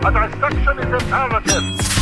A dissection is imperative.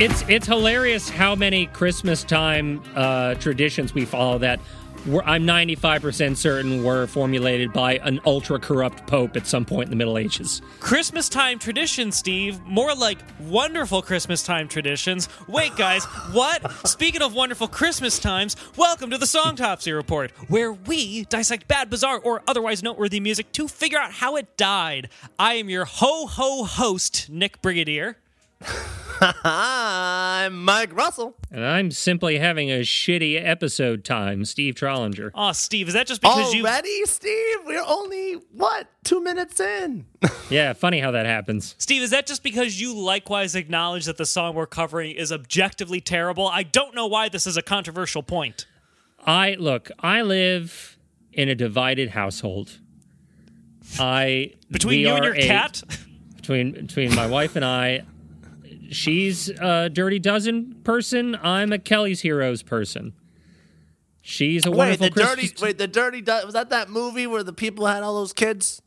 It's it's hilarious how many Christmas time uh, traditions we follow that were, I'm 95% certain were formulated by an ultra corrupt pope at some point in the Middle Ages. Christmas time traditions, Steve. More like wonderful Christmas time traditions. Wait, guys, what? Speaking of wonderful Christmas times, welcome to the Songtopsy Report, where we dissect bad, bizarre, or otherwise noteworthy music to figure out how it died. I am your ho ho host, Nick Brigadier. I'm Mike Russell. And I'm simply having a shitty episode time, Steve Trollinger. Oh, Steve, is that just because you Already, Steve? We're only, what, two minutes in? Yeah, funny how that happens. Steve, is that just because you likewise acknowledge that the song we're covering is objectively terrible? I don't know why this is a controversial point. I look, I live in a divided household. I Between you and are your a- cat? between between my wife and I. She's a Dirty Dozen person. I'm a Kelly's Heroes person. She's a wonderful. Wait, wonderful the dirty, wait, the dirty, Do- was that that movie where the people had all those kids?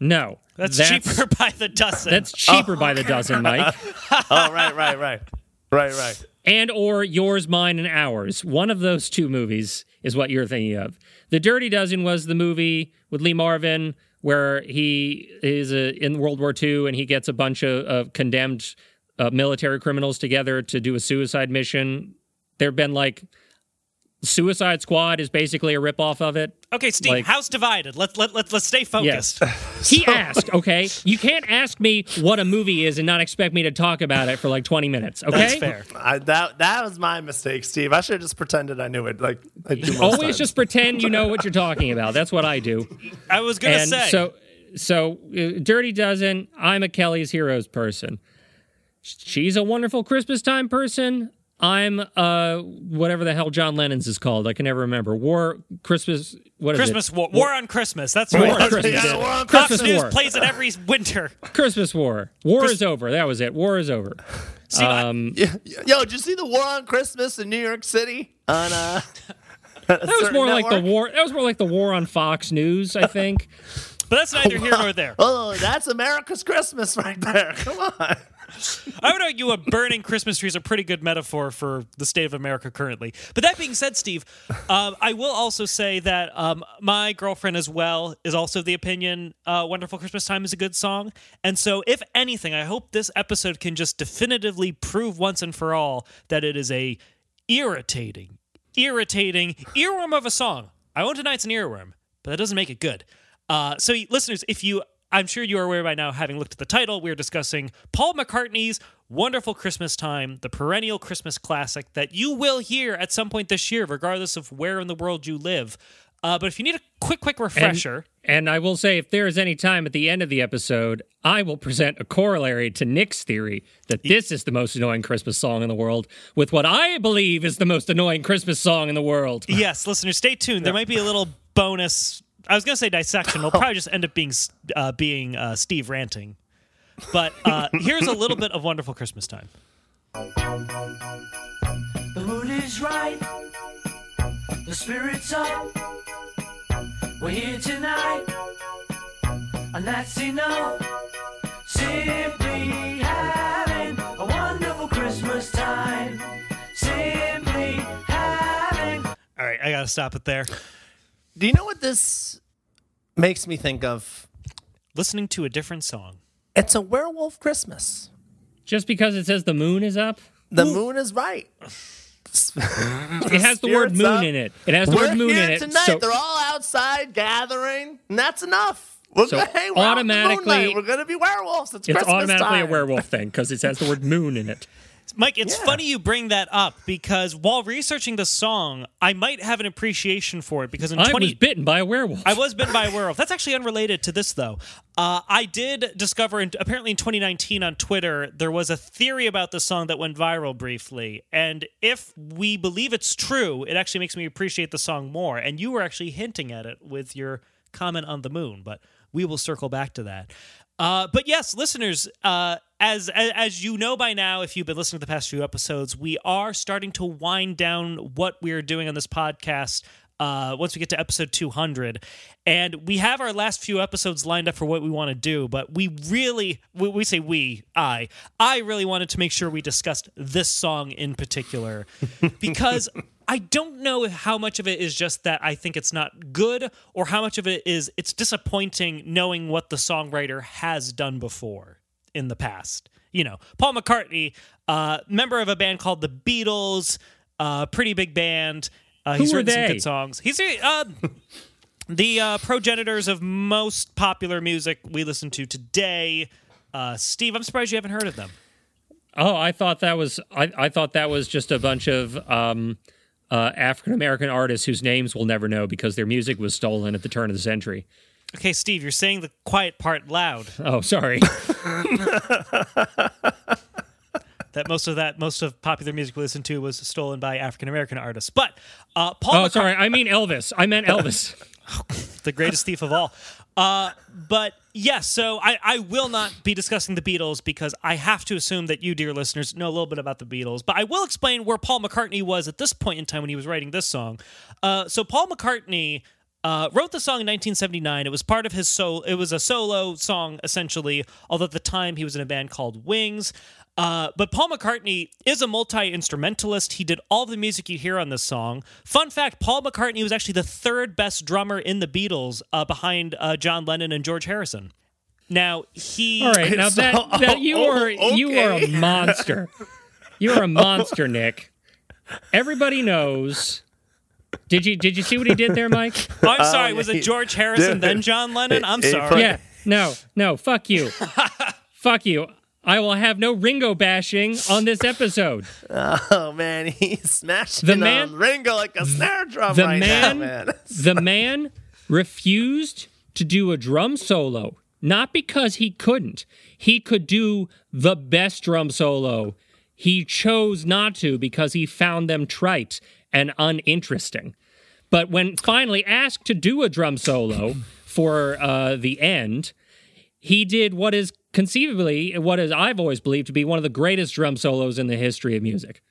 no, That's, cheaper by the dozen. That's cheaper by the dozen, Mike. oh, right, right, right. Right, right. and or yours, mine, and ours. One of those two movies is what you're thinking of. The Dirty Dozen was the movie with Lee Marvin where he is a, in World War II and he gets a bunch of, of condemned uh, military criminals together to do a suicide mission. There have been like Suicide Squad is basically a ripoff of it. okay, Steve, like- house divided. Let's let, let, let's stay focused. Yes. He asked, okay? You can't ask me what a movie is and not expect me to talk about it for like 20 minutes, okay? That's fair. I, that that was my mistake, Steve. I should have just pretended I knew it. Like I do most Always times. just pretend you know what you're talking about. That's what I do. I was going to say. so so uh, dirty dozen i'm a kelly's heroes person she's a wonderful christmas time person i'm uh whatever the hell john lennon's is called i can never remember war christmas what is Christmas it War, War on Christmas. That's War right. on Christmas. what it is. Yeah, War on Fox Christmas News War. plays it every winter. christmas war war is over that was it war is over Steve, I- um Yeah, Yo, did you see the war on Christmas in New York City? On uh, that was more like the war that was more like the war on fox news i think but that's neither here nor there. Oh, that's America's Christmas right there. Come on. I would argue a burning Christmas tree is a pretty good metaphor for the state of America currently. But that being said, Steve, um, I will also say that um, my girlfriend as well is also the opinion uh, "Wonderful Christmas Time" is a good song. And so, if anything, I hope this episode can just definitively prove once and for all that it is a irritating, irritating earworm of a song. I won't deny it's an earworm, but that doesn't make it good. Uh, so, listeners, if you, I'm sure you are aware by now, having looked at the title, we're discussing Paul McCartney's Wonderful Christmas Time, the perennial Christmas classic that you will hear at some point this year, regardless of where in the world you live. Uh, but if you need a quick, quick refresher, and i will say if there is any time at the end of the episode i will present a corollary to nick's theory that this is the most annoying christmas song in the world with what i believe is the most annoying christmas song in the world yes, listeners, stay tuned. There might be a little bonus. I was going to say dissection. It'll probably just end up being uh, being uh, Steve ranting. But uh, here's a little bit of Wonderful Christmas Time. The mood is right. The spirit's up. We're here tonight. And that's enough. Simply having a wonderful Christmas time. Simply having. All right, I got to stop it there. Do you know what this makes me think of? Listening to a different song. It's a werewolf Christmas. just because it says the moon is up The moon is right. it has the word moon up. in it it has the We're word moon here in it tonight. so They're all outside gathering, and that's enough. We're So gonna, hey, we're out in the automatically- we're gonna be werewolves. It's, it's Christmas automatically time. a werewolf thing because it has the word moon in it Mike, it's Yeah. funny you bring that up because while researching the song, I might have an appreciation for it because in i 20 was bitten by a werewolf I was bitten by a werewolf. That's actually unrelated to this, though. Uh, I did discover, in, apparently in 2019 on Twitter, there was a theory about the song that went viral briefly. And if we believe it's true, it actually makes me appreciate the song more. And you were actually hinting at it with your comment on the moon, but we will circle back to that. Uh, but yes, listeners, uh, as, as as you know by now, if you've been listening to the past few episodes, we are starting to wind down what we are doing on this podcast. uh, once we get to episode 200. And we have our last few episodes lined up for what we want to do, but we really, we, we say we, I, I really wanted to make sure we discussed this song in particular because I don't know how much of it is just that I think it's not good or how much of it is it's disappointing knowing what the songwriter has done before in the past. You know, Paul McCartney, uh, member of a band called the Beatles, uh, pretty big band. Uh, he's Who are written some good songs. He's uh, the uh, progenitors of most popular music we listen to today. Uh, Steve, I'm surprised you haven't heard of them. Oh, I thought that was I, I thought that was just a bunch of um, uh, African American artists whose names we'll never know because their music was stolen at the turn of the century. Okay, Steve, you're saying the quiet part loud. Oh, sorry. that most of that most of popular music we listen to was stolen by African American artists. But uh, Paul oh, McCartney, sorry. I mean Elvis. I meant Elvis. the greatest thief of all. Uh, but yes, so I, I will not be discussing the Beatles because I have to assume that you, dear listeners, know a little bit about the Beatles. But I will explain where Paul McCartney was at this point in time when he was writing this song. Uh, so Paul McCartney uh, wrote the song in 1979. It was part of his soul. It was a solo song essentially. Although at the time he was in a band called Wings. Uh, but Paul McCartney is a multi instrumentalist. He did all the music you hear on this song. Fun fact Paul McCartney was actually the third best drummer in the Beatles uh, behind uh, John Lennon and George Harrison. Now, he. All right, now So- that, that you oh, are you are a monster. You are a monster, Nick. Everybody knows. Did you did you see what he did there, Mike? Oh, I'm sorry, yeah, was he- it George Harrison, Dude. then John Lennon? I'm sorry. Yeah. No, no, fuck you. fuck you. I will have no Ringo bashing on this episode. Oh man, he's smashing The man, Ringo like a snare drum The right man, now, man. the man refused to do a drum solo, not because he couldn't. He could do the best drum solo. He chose not to because he found them trite and uninteresting. But when finally asked to do a drum solo for uh, the end, he did what is conceivably what is I've always believed to be one of the greatest drum solos in the history of music.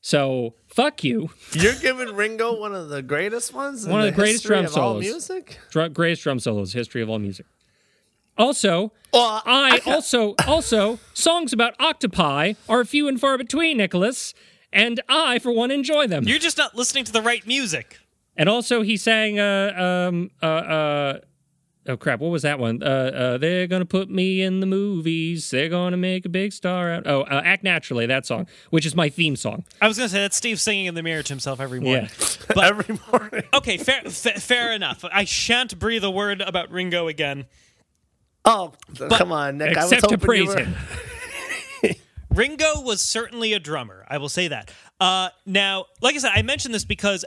So fuck you. You're giving Ringo one of the greatest ones. One in of the greatest drum of all solos. music. Dr- greatest drum solos history of all music. Also, Well, I also also songs about octopi are few and far between, Nicholas, and I for one enjoy them. You're just not listening to the right music. And also, he sang, uh, um, uh, uh, oh crap, what was that one? Uh, uh, they're gonna put me in the movies. They're gonna make a big star out. Oh, uh, act naturally, that song, which is my theme song. I was going to say that's Steve singing in the mirror to himself every morning. Yeah. every morning. Okay, fair, fa- fair enough. I shan't breathe a word about Ringo again. Oh, come on, Nick. I was Except to praise you were... him. Ringo was certainly a drummer. I will say that. Uh, now, like I said, I mentioned this because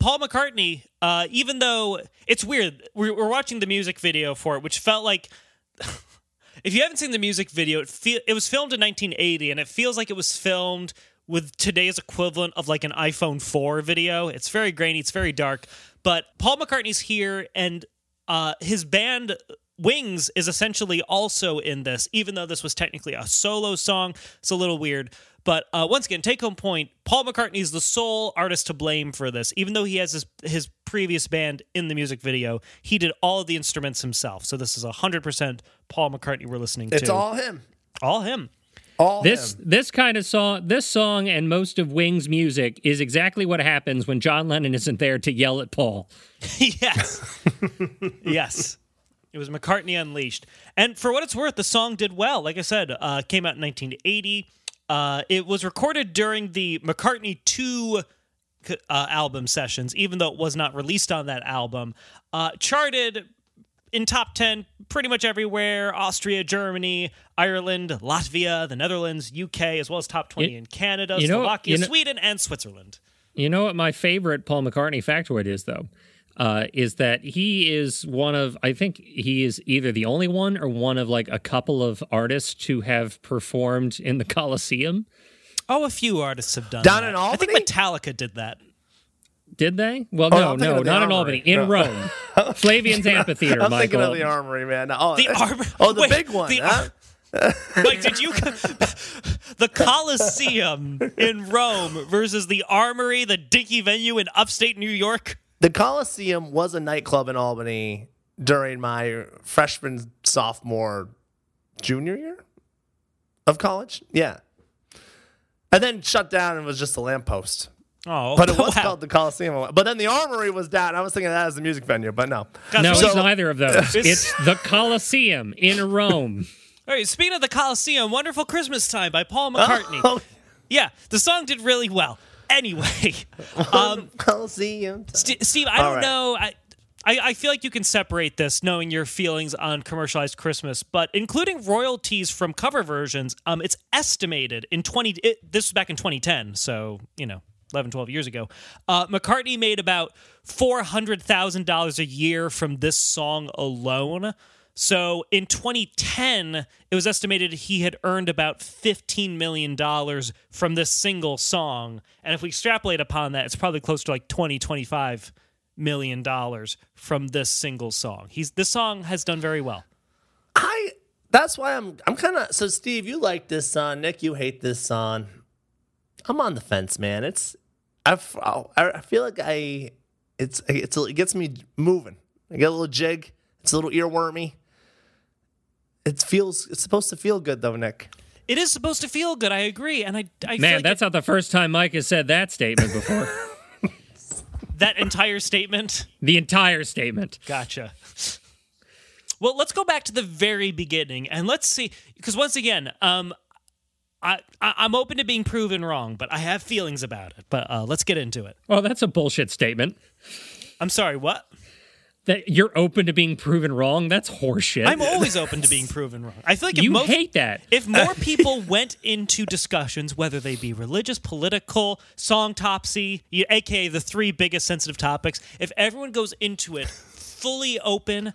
Paul McCartney, uh, even though it's weird, we're, we're watching the music video for it, which felt like. if you haven't seen the music video, it, feel, it was filmed in 1980, and it feels like it was filmed with today's equivalent of like an iPhone 4 video. It's very grainy, it's very dark. But Paul McCartney's here, and uh, his band Wings is essentially also in this, even though this was technically a solo song. It's a little weird. But uh, once again, take home point Paul McCartney is the sole artist to blame for this. Even though he has his, his previous band in the music video, he did all of the instruments himself. So this is 100% Paul McCartney we're listening It's to. It's all him. all him. All This him. this kind of song, this song, and most of Wings' music is exactly what happens when John Lennon isn't there to yell at Paul. yes. yes. It was McCartney Unleashed. And for what it's worth, the song did well. Like I said, uh, came out in 1980. Uh, it was recorded during the McCartney 2 uh, album sessions, even though it was not released on that album. Uh, charted in top 10 pretty much everywhere Austria, Germany, Ireland, Latvia, the Netherlands, UK, as well as top 20 You- in Canada, you know- Slovakia, you know- Sweden, and Switzerland. You know what my favorite Paul McCartney factoid is, though? Uh, is that he is one of, I think he is either the only one or one of like a couple of artists to have performed in the Coliseum. Oh, a few artists have done Down that. in Albany. I think Metallica did that. Did they? Well, Oh, no, no, of the not in Armory. Albany, in No. Rome. Flavian's Amphitheater, I'm Michael. thinking of the armory, man. Oh, The Armory- Oh, the Wait, big one. the huh? Like, did you the Coliseum in Rome versus the Armory, the dinky venue in upstate New York? The Coliseum was a nightclub in Albany during my freshman, sophomore, junior year of college. Yeah. And then shut down and was just a lamppost. Oh, But it was wow. called the Coliseum. But then the Armory was down. I was thinking that as a music venue, but no. Gosh, No, so- it's neither of those. It's the Coliseum in Rome. All right, speaking of the Coliseum, "Wonderful Christmas Time" by Paul oh, McCartney. Oh, Yeah, the song did really well. Anyway, um, Coliseum. St- Steve, I All don't right. know. I, I I feel like you can separate this, knowing your feelings on commercialized Christmas, but including royalties from cover versions, um, it's estimated in twenty. It, this was back in 2010, so you know. 11, 12 years ago, uh, McCartney made about $400,000 a year from this song alone. So in 2010, it was estimated he had earned about $15 million from this single song. And if we extrapolate upon that, it's probably close to like 20, 25 million dollars from this single song. He's this song has done very well. I. That's why I'm. I'm kind of. So, Steve, you like this song. Nick, you hate this song. I'm on the fence, man. It's. I I feel like I. It's. It's. It gets me moving. I get a little jig. It's a little earwormy. It feels. It's supposed to feel good, though, Nick. It is supposed to feel good. I agree, and I, I feel Man, like that's not the first time Mike has said that statement before. that entire statement. the entire statement. Gotcha. Well, let's go back to the very beginning and let's see, because once again, um, I, I I'm open to being proven wrong, but I have feelings about it. But uh, let's get into it. Well, that's a bullshit statement. I'm sorry, what? That you're open to being proven wrong. That's horseshit. I'm always open to being proven wrong. I feel like if you most, hate that. if more people went into discussions, whether they be religious, political, song topsy, aka the three biggest sensitive topics, if everyone goes into it fully open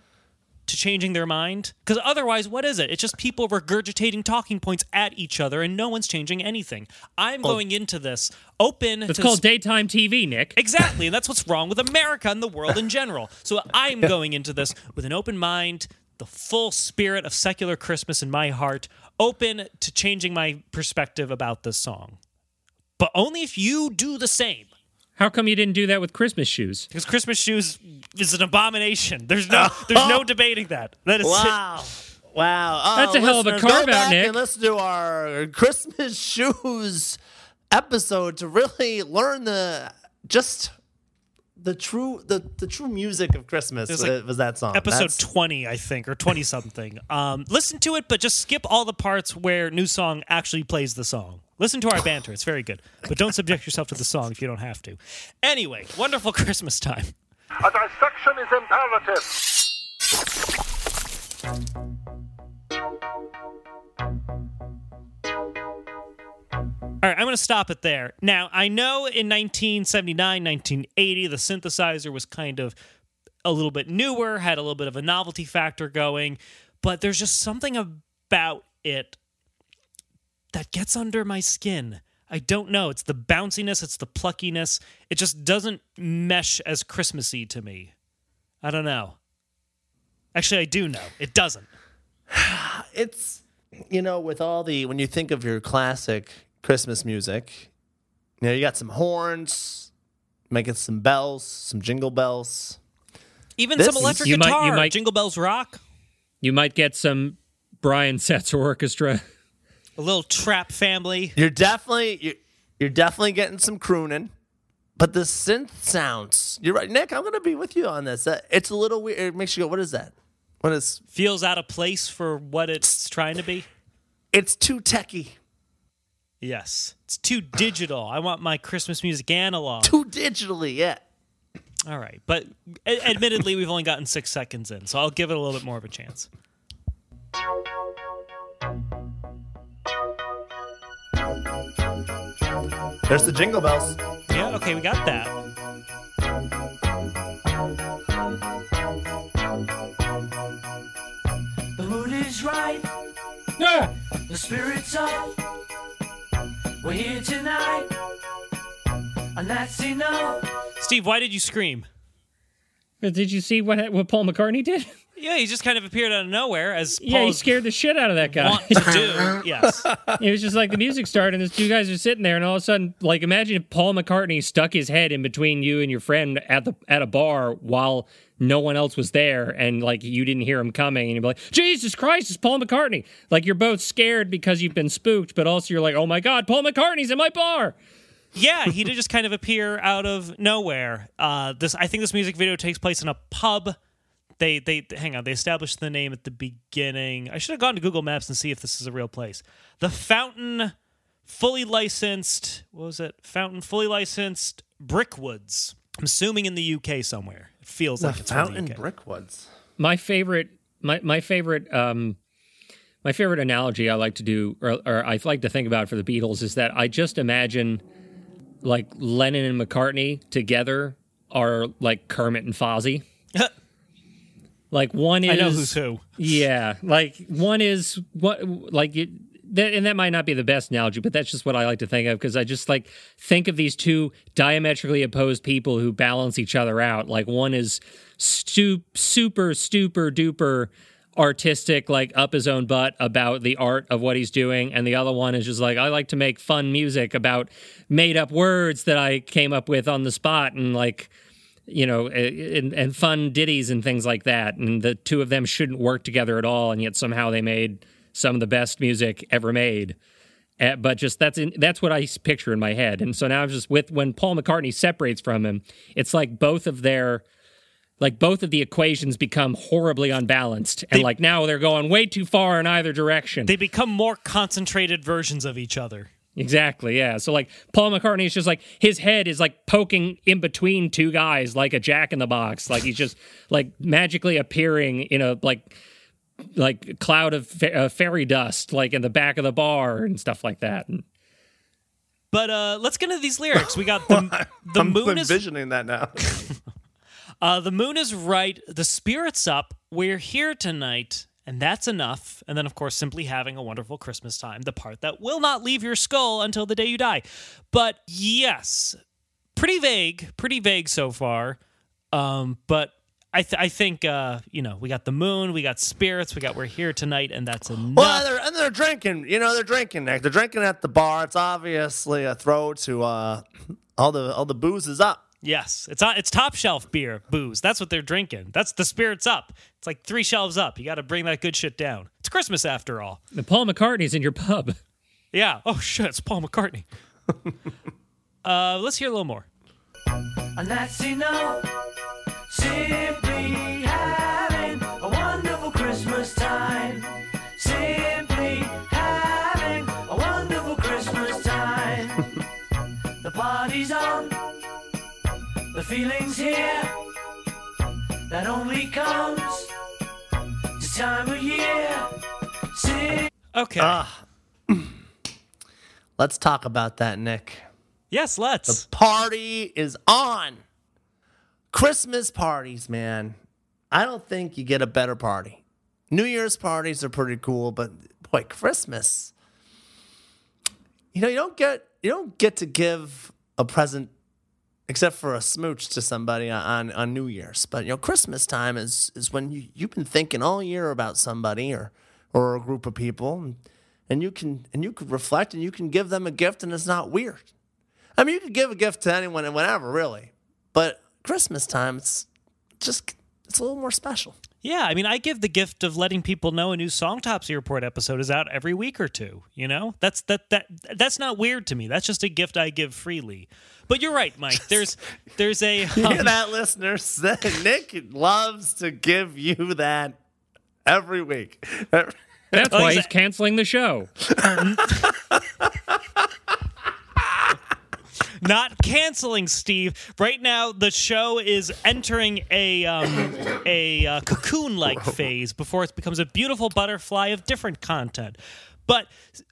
to changing their mind, because otherwise, what is it? It's just people regurgitating talking points at each other, and no one's changing anything. I'm oh. going into this open. It's called sp- daytime TV, Nick. Exactly, and that's what's wrong with America and the world in general. So I'm going into this with an open mind, the full spirit of secular Christmas in my heart, open to changing my perspective about this song. But only if you do the same. How come you didn't do that with Christmas shoes? Because Christmas shoes is an abomination. There's no there's no debating that. That is Wow. Wow. Oh, That's a hell of a listeners, go carve-out, back Nick. And listen to our Christmas shoes episode to really learn the just the true the, the true music of Christmas It's like was that song. episode That's- 20 i think or 20 something um, listen to it but just skip all the parts where new song actually plays the song. Listen to our banter. It's very good. But don't subject yourself to the song if you don't have to. Anyway wonderful christmas time. A dissection is imperative. All right i'm going to stop it there now i know in 1979 1980 the synthesizer was kind of a little bit newer had a little bit of a novelty factor going but there's just something about it that gets under my skin. I don't know. It's the bounciness, it's the pluckiness. It just doesn't mesh as Christmassy to me. I don't know. Actually, I do know. It doesn't. it's you know with all the when you think of your classic Christmas music, you know you got some horns, make it some bells, some jingle bells. Even This some is- electric You might- guitar, you might- Jingle Bells Rock, You might get some Brian Setzer Orchestra. a little Trapp family. You're definitely you're, you're definitely getting some crooning. But the synth sounds, you're right, Nick. I'm gonna be with you on this. Uh, It's a little weird. It makes you go, "What is that? What is?" Feels out of place for what it's trying to be. It's too techie, Yes. It's too digital. I want my Christmas music analog. too digitally. Yeah. All right. But a- admittedly, we've only gotten six seconds in, so I'll give it a little bit more of a chance. There's the jingle bells. Yeah, okay, we got that. The mood is right, Yeah. the spirit's up. We're here tonight, and that's enough. Steve, why did you scream? Did you see what what Paul McCartney did? Yeah, he just kind of appeared out of nowhere as Yeah, he Paul's scared the shit out of that guy. want to do. Yes. It was just like the music started, and these two guys are sitting there, and all of a sudden, like, imagine if Paul McCartney stuck his head in between you and your friend at the at a bar while no one else was there, and like you didn't hear him coming, and you'd be like, "Jesus Christ, it's Paul McCartney!" Like you're both scared because you've been spooked, but also you're like, "Oh my God, Paul McCartney's in my bar!" Yeah, he did just kind of appear out of nowhere. Uh, this, I think, this music video takes place in a pub. They, they, hang on. They established the name at the beginning. I should have gone to Google Maps and see if this is a real place. The Fountain, fully licensed. What was it? Fountain, fully licensed Brickwoods. I'm assuming in the UK somewhere. It feels The like it's from Fountain the UK. Brickwoods. my favorite my my favorite um my favorite analogy I like to do or, or I like to think about for the Beatles is that I just imagine like Lennon and McCartney together are like Kermit and Fozzie. like one is I know who's who. yeah, like one is what like it, that, and that might not be the best analogy, but that's just what I like to think of because I just like think of these two diametrically opposed people who balance each other out. Like one is stu- super, super duper artistic, like up his own butt about the art of what he's doing, and the other one is just like I like to make fun music about made up words that I came up with on the spot and like you know, and, and fun ditties and things like that. And the two of them shouldn't work together at all, and yet somehow they made some of the best music ever made. Uh, but just that's in, that's what I picture in my head. And so now I'm just with when Paul McCartney separates from him, it's like both of their like both of the equations become horribly unbalanced, and They- like now they're going way too far in either direction. They become more concentrated versions of each other. Exactly, yeah. So like Paul McCartney is just like his head is like poking in between two guys like a jack in the box. Like he's just like magically appearing in a like like cloud of fa- uh, fairy dust like in the back of the bar and stuff like that. And But uh, let's get into these lyrics. We got the, the I'm moon is envisioning that now. Uh, the moon is right. The spirit's up. We're here tonight, and that's enough. And then, of course, simply having a wonderful Christmas time, the part that will not leave your skull until the day you die. But yes, pretty vague, pretty vague so far. Um, but I, th- I think, uh, you know, we got the moon, we got spirits, we got we're here tonight, and that's enough. Well, they're, and they're drinking. You know, they're drinking. Nick. They're drinking at the bar. It's obviously a throw to uh, all the all the booze is up. Yes, it's it's top shelf beer, booze. That's what they're drinking. That's the spirits up. It's like three shelves up. You got to bring that good shit down. It's Christmas after all. the Paul McCartney's in your pub. Yeah. Oh shit, it's Paul McCartney. uh, let's hear a little more. And that's enough. Simply having a wonderful Christmas time. The feeling's here. That only comes this time of year. Sing- Okay. Ah. Let's talk about that, Nick. yes, let's. The party is on. Christmas parties, man. I don't think you get a better party. New Year's parties are pretty cool, but boy, Christmas. You know, you don't get you don't get to give a present except for a smooch to somebody on on New Year's. But you know, Christmas time is is when you you've been thinking all year about somebody or or a group of people, and, and you can and you can reflect and you can give them a gift, and it's not weird. I mean, you could give a gift to anyone and whenever, really. But Christmas time, it's just it's a little more special. Yeah, I mean, I give the gift of letting people know a new Song Topsy Report episode is out every week or two. You know, that's that that that's not weird to me. That's just a gift I give freely. But you're right, Mike. There's there's a You hear um, that, listeners? Nick loves to give you that every week. That's Oh, why he's he's canceling the show. not canceling Steve. Right now, the show is entering a um, a uh, cocoon-like phase before it becomes a beautiful butterfly of different content. But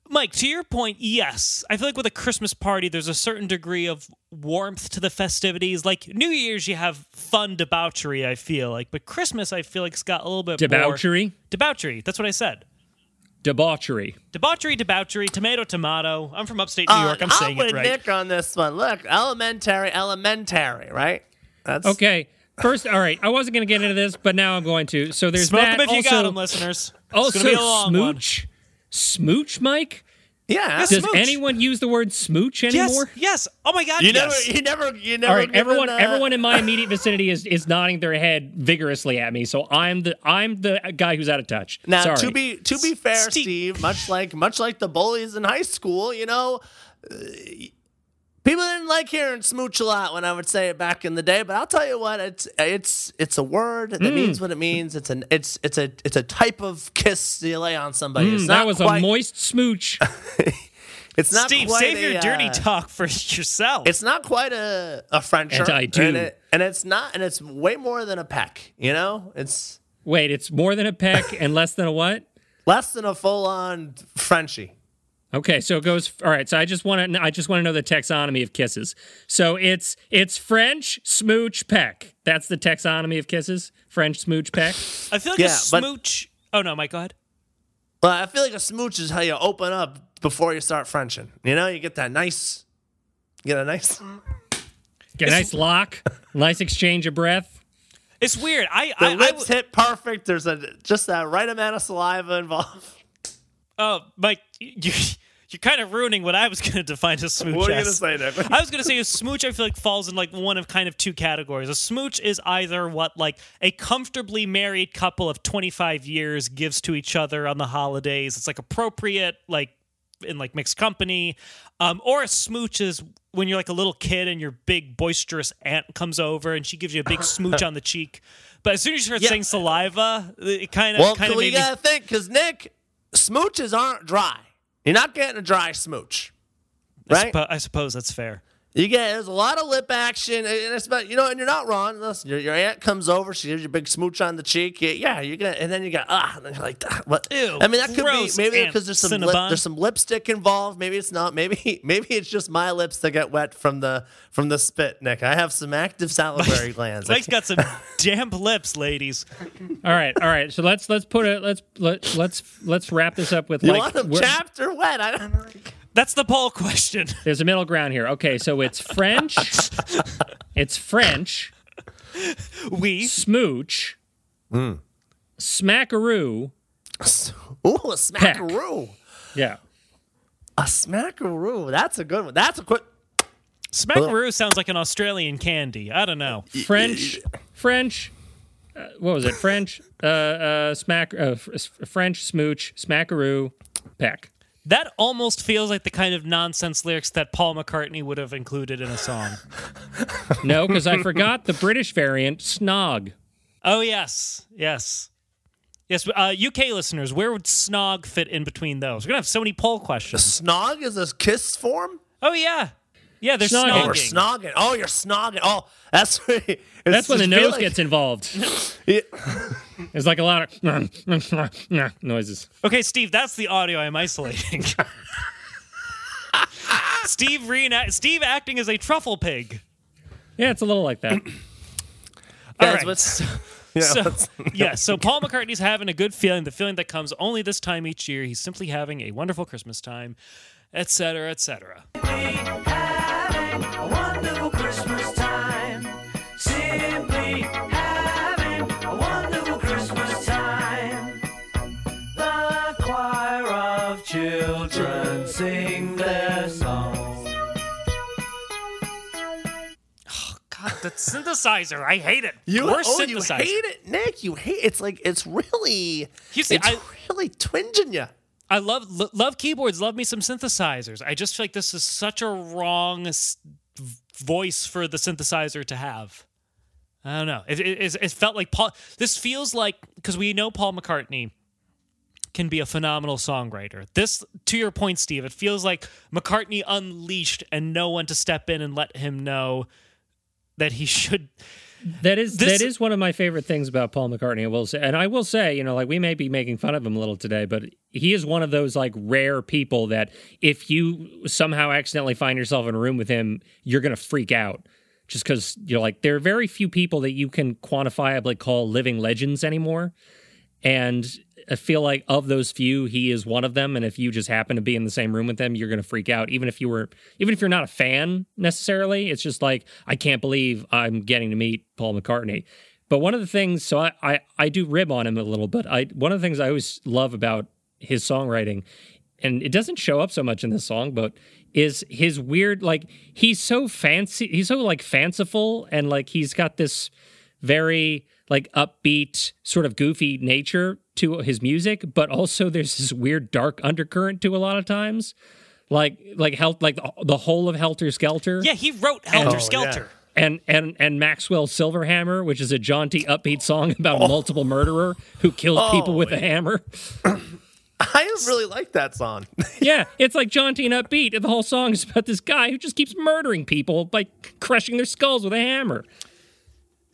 Mike, to your point, yes, I feel like with a Christmas party, there's a certain degree of warmth to the festivities. Like New Year's, you have fun debauchery. I feel like, but Christmas, I feel like it's got a little bit more Debauchery, debauchery. That's what I said. Debauchery. Debauchery, debauchery, tomato, tomato. I'm from upstate New York. I'm Uh, saying with it right. Nick on this one. Look, elementary, elementary, right? That's Okay, First, all right, I wasn't going to get into this, but now I'm going to. So there's Smoke that. them if you also, got them, listeners. It's also gonna be a long one. smooch. Smooch, Mike. Yeah. Does Smooch. anyone use the word smooch anymore? Yes, yes. Oh my God, You yes. never, you never, you never. All right, everyone, uh, everyone in my immediate vicinity is is nodding their head vigorously at me. So I'm the I'm the guy who's out of touch. Now, Sorry. to be to be fair, Steve- Steve, much like much like the bullies in high school, you know, uh, people didn't like hearing smooch a lot when I would say it back in the day. But I'll tell you what, it's it's it's a word that Hmm. means what it means. It's an it's it's a it's a type of kiss you lay on somebody. it's Mm, not that was quite, a moist smooch. It's not Steve, quite save a, your dirty uh, talk for yourself. It's not quite a a French And I do. and, it, and it's not, and it's way more than a peck. You know, it's Wait, it's more than a peck and less than a what? less than a full on Frenchie. Okay, so it goes. All right, so I just want to. I just want to know the taxonomy of kisses. So it's it's French smooch peck. That's the taxonomy of kisses. French smooch peck. I feel like Yeah, a but- smooch. Oh no, Mike, go ahead. Well, I feel like a smooch is how you open up before you start Frenching. You know, you get that nice, you get a nice. Get a nice lock, nice exchange of breath. It's weird. I The I, I lips w- hit perfect. There's a just that right amount of saliva involved. oh Mike, you you're kind of ruining what I was going to define as smooch. What are you gonna say, Nick? I was going to say a smooch. I feel like falls in like one of kind of two categories. A smooch is either what like a comfortably married couple of 25 years gives to each other on the holidays. It's like appropriate, like in like mixed company. Um, or a smooch is when you're like a little kid and your big boisterous aunt comes over and she gives you a big smooch on the cheek. But as soon as you start Yeah. saying saliva, it kind of Well, kind of we made gotta think because Nick, smooches aren't dry. You're not getting a dry smooch, I, right? suppo- I suppose that's fair. You get there's a lot of lip action, and it's about you know, and you're not wrong. Listen, your, your aunt comes over, she gives you a big smooch on the cheek. Yeah, Yeah, you're gonna, and then you got ah, and then you're like, ah, what? Ew, I mean, that could be maybe because there's some lip, there's some lipstick involved. Maybe it's not. Maybe maybe it's just my lips that get wet from the from the spit, Nick. I have some active salivary glands. I Mike's got some damp lips, ladies. All right, all right. So let's let's put it. Let's let let's let's wrap this up with you like. want them we're- chapped or wet? I don't know. That's the poll question. There's a middle ground here. Okay, so it's French. it's French. We Smooch. Mm. Smackaroo. Ooh, a smackaroo. Yeah. A smackaroo. That's a good one. That's a quick. Smackaroo sounds like an Australian candy. I don't know. French. French. Uh, what was it? French. Uh, uh, smack. Uh, f- s- French smooch. Smackaroo. Peck. That almost feels like the kind of nonsense lyrics that Paul McCartney would have included in a song. No, because I forgot the British variant. Snog. Oh yes, yes, yes. Uh, UK listeners, where would snog fit in between those? We're gonna have so many poll questions. Snog is a kiss form? Oh yeah, yeah. They're Snogging. Oh, we're snogging. snogging. Oh, you're snogging. Oh, that's That's when the nose like- gets involved. Yeah. There's like a lot of noises. Okay, Steve, that's the audio I'm isolating. Steve reenact- Steve acting as a truffle pig. Yeah, it's a little like that. All Guys, right. what's- So, yeah, so Paul McCartney's having a good feeling, the feeling that comes only this time each year. He's simply having a wonderful Christmas time, etc., etc. synthesizer, I hate it. You, Worst oh, you synthesizer. I hate it, You hate it, Nick. You hate it. it's like it's really You see, it's I- really twinging you. I love lo- love keyboards. Love me some synthesizers. I just feel like this is such a wrong s- voice for the synthesizer to have. I don't know. It, it- it felt like Paul. This feels like because we know Paul McCartney can be a phenomenal songwriter. This, to your point, Steve, it feels like McCartney unleashed and no one to step in and let him know that he should. That is This- that is one of my favorite things about Paul McCartney. I will say, and I will say, you know, like we may be making fun of him a little today, but he is one of those like rare people that if you somehow accidentally find yourself in a room with him, you're gonna freak out. Just because you're like, there are very few people that you can quantifiably call living legends anymore. And I feel like of those few, he is one of them. And if you just happen to be in the same room with them, you're going to freak out. Even if you were, even if you're not a fan necessarily, it's just like I can't believe I'm getting to meet Paul McCartney. But one of the things, so I I, I do rib on him a little, bit. I one of the things I always love about his songwriting, and it doesn't show up so much in this song, but is his weird like he's so fancy, he's so like fanciful, and like he's got this very like upbeat, sort of goofy nature to his music, but also there's this weird dark undercurrent to a lot of times, like like hel- like the, the whole of Helter Skelter Yeah, he wrote Helter Oh, Skelter. and and and Maxwell Silverhammer, which is a jaunty, upbeat song about a multiple murderer who kills oh, people with a hammer. I really like that song. Yeah, it's like jaunty and upbeat, and the whole song is about this guy who just keeps murdering people by crushing their skulls with a hammer.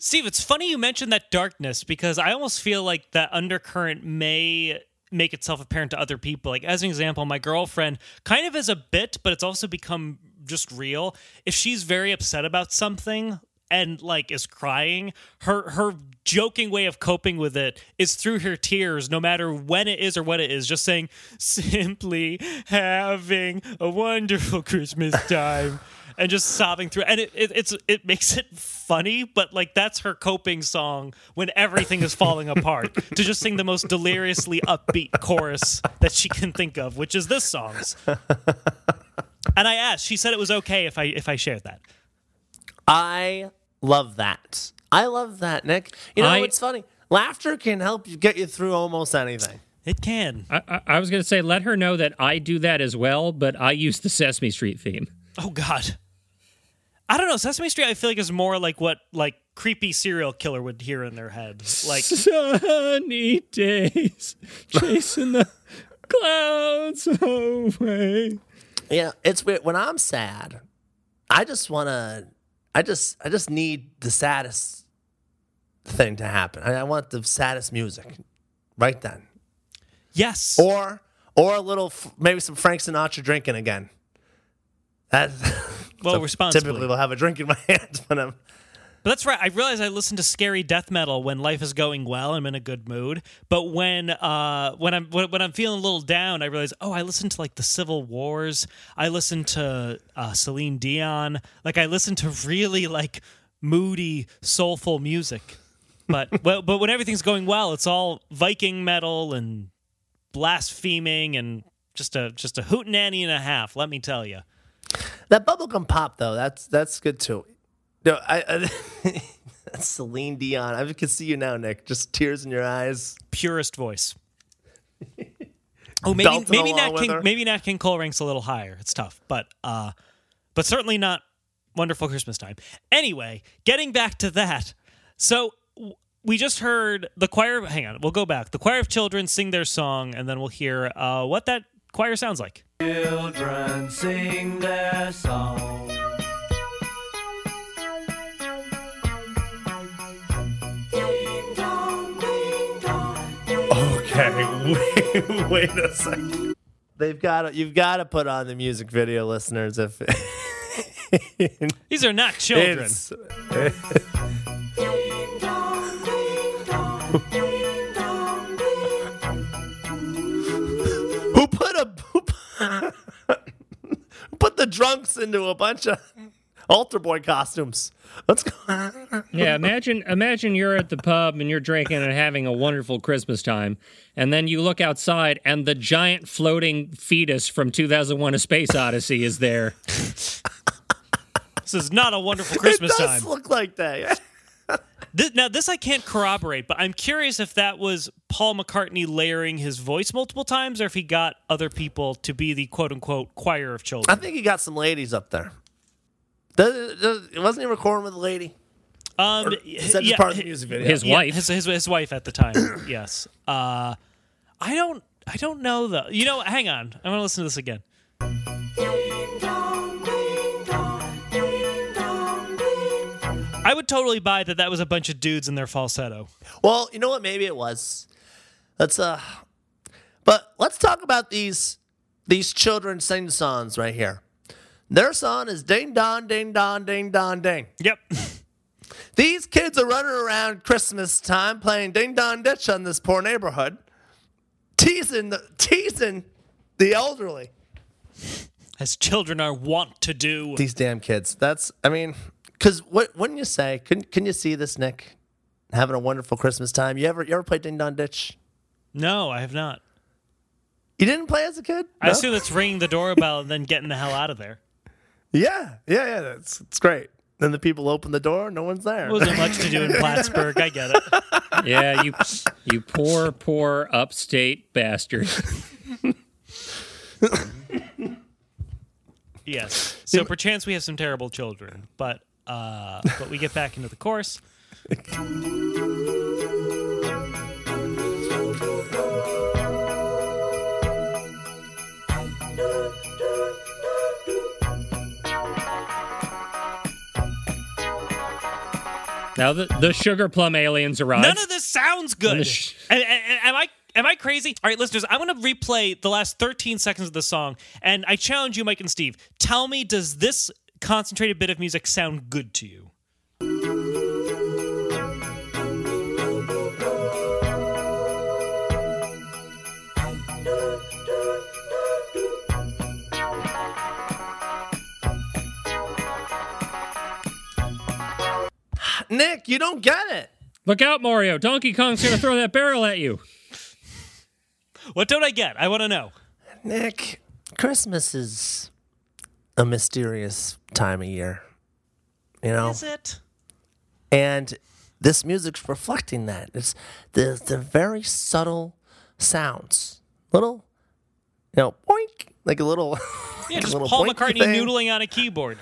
Steve, it's funny you mentioned that darkness because I almost feel like that undercurrent may make itself apparent to other people. Like as an example, my girlfriend kind of is a bit, but it's also become just real. If she's very upset about something and like is crying, her her joking way of coping with it is through her tears, no matter when it is or what it is, just saying simply having a wonderful Christmas time and just sobbing through and it, it it's it makes it funny but like that's her coping song when everything is falling apart to just sing the most deliriously upbeat chorus that she can think of which is this song's and i asked she said it was okay if i if i shared that I love that. I love that, Nick. You know, I- it's funny. Laughter can help you get you through almost anything. it can I, I, I was going to say, let her know that I do that as well, but I use the Sesame Street theme. oh god i don't know sesame street i feel like is more like what like creepy serial killer would hear in their head like sunny days, chasing the clouds away. Yeah, it's weird. When I'm sad, I just want to. I just, I just need the saddest thing to happen. I, I want the saddest music, right then, yes or or a little, maybe some Frank Sinatra drinking again. That Well, so responsibly. Typically, will have a drink in my hand when I'm. But that's right. I realize I listen to scary death metal when life is going well. I'm in a good mood. But when uh, when I'm when, when I'm feeling a little down, I realize, oh, I listen to like the Civil Wars. I listen to uh, Celine Dion. Like I listen to really like moody, soulful music. But well, but when everything's going well, it's all Viking metal and blaspheming and just a just a hootenanny and a half. Let me tell you. That bubblegum pop though, that's that's good too. No, I, I that's Celine Dion. I can see you now, Nick. Just tears in your eyes. purest voice. Oh, maybe Belting maybe Nat King her. maybe Nat King Cole ranks a little higher. It's tough, but uh, but certainly not Wonderful Christmas Time. Anyway, getting back to that, so we just heard the choir. Hang on, we'll go back. The choir of children sing their song, and then we'll hear uh, what that choir sounds like. Children sing their song. Ding dong, ding dong, ding Okay, wait, wait a second. They've got to, you've got to put on the music video, listeners. If These are not children. put, the drunks into a bunch of altar boy costumes. Let's go. Yeah, imagine imagine you're at the pub and you're drinking and having a wonderful Christmas time, and then you look outside and the giant floating fetus from 2001: A Space Odyssey is there. This is not a wonderful It Christmas does time. look like that. This, now, this I can't corroborate, but I'm curious if that was Paul McCartney layering his voice multiple times, or if he got other people to be the quote unquote choir of children. I think he got some ladies up there. Does, does, wasn't he recording with a lady? Um, Is that just part of the music video? His yeah, wife. his, his his wife at the time. yes. Uh, I don't I don't know though. You know, hang on. I want to listen to this again. I would totally buy that. That was a bunch of dudes in their falsetto. Well, you know what? Maybe it was. Let's uh, but let's talk about these these children sing songs right here. Their song is ding dong, ding dong, ding dong, ding. Yep. These kids are running around Christmas time playing ding dong ditch on this poor neighborhood. teasing the teasing the elderly. As children are wont to do. These damn kids. That's I mean, because what wouldn't you say? Can can you see this, Nick? Having a wonderful Christmas time. You ever you ever play Ding Dong Ditch? No, I have not. You didn't play as a kid? I No? assume it's ringing the doorbell and then getting the hell out of there. Yeah, yeah, yeah. That's it's great. Then the people open the door, no one's there. Wasn't much to do in Plattsburgh. I get it. Yeah, you you poor, poor upstate bastard. Yes. So perchance we have some terrible children, but uh, but we get back into the course. Now the the sugar plum aliens arrive. None of this sounds good. sh- and am I am I crazy? All right, listeners, I'm going to replay the last 13 seconds of the song, and I challenge you, Mike and Steve. Tell me, does this concentrated bit of music sound good to you? Nick, you don't get it. Look out, Mario! Donkey Kong's gonna throw that barrel at you. What don't I get? I want to know. Nick, Christmas is a mysterious time of year. You know? Is it? And this music's reflecting that. It's the the very subtle sounds. Little you know, boink, like a little Yeah, like a just little Paul McCartney thing. noodling on a keyboard.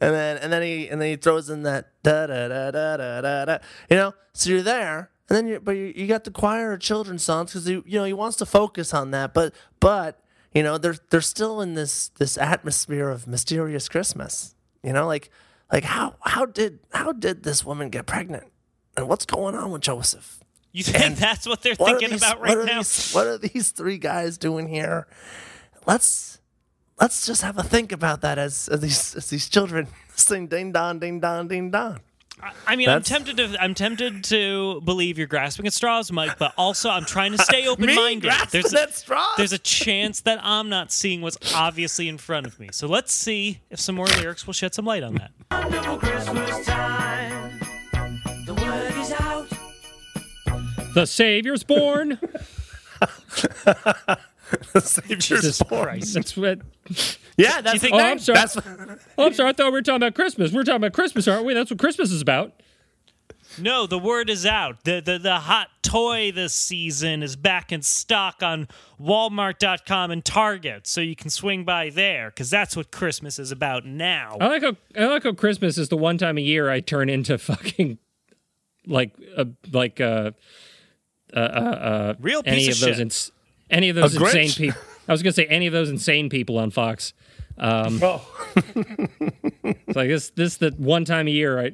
and then and then he and then he throws in that da da da da da da da. You know, so you're there, and then you but you, you got the choir of children's songs because you you know he wants to focus on that, but but you know they're they're still in this this atmosphere of mysterious Christmas. You know, like like how how did how did this woman get pregnant, and what's going on with Joseph? You think that's what they're What thinking these- about right now? These, what are these three guys doing here? Let's let's just have a think about that as, as these as these children sing ding dong ding dong ding dong. I mean, That's- I'm tempted to. I'm tempted to believe you're grasping at straws, Mike. But also, I'm trying to stay open-minded. grasping There's a, at straws? there's a chance that I'm not seeing what's obviously in front of me. So let's see if some more lyrics will shed some light on that. Wonderful Christmas time. The word is out. The Savior's born. Christ. That's what. Yeah, that's think Oh, that- I'm sorry. That's Oh, I'm sorry. I thought we were talking about Christmas. We're talking about Christmas, aren't we? That's what Christmas is about. No, the word is out. The, the the hot toy this season is back in stock on Walmart.com and Target, so you can swing by there because that's what Christmas is about now. I like how I like how Christmas is the one time a year I turn into fucking like uh, like uh uh uh, uh Real any piece of of those shit. ins- any of those A insane people. I was gonna say any of those insane people on Fox. Um, oh. It's like this this the one time a year I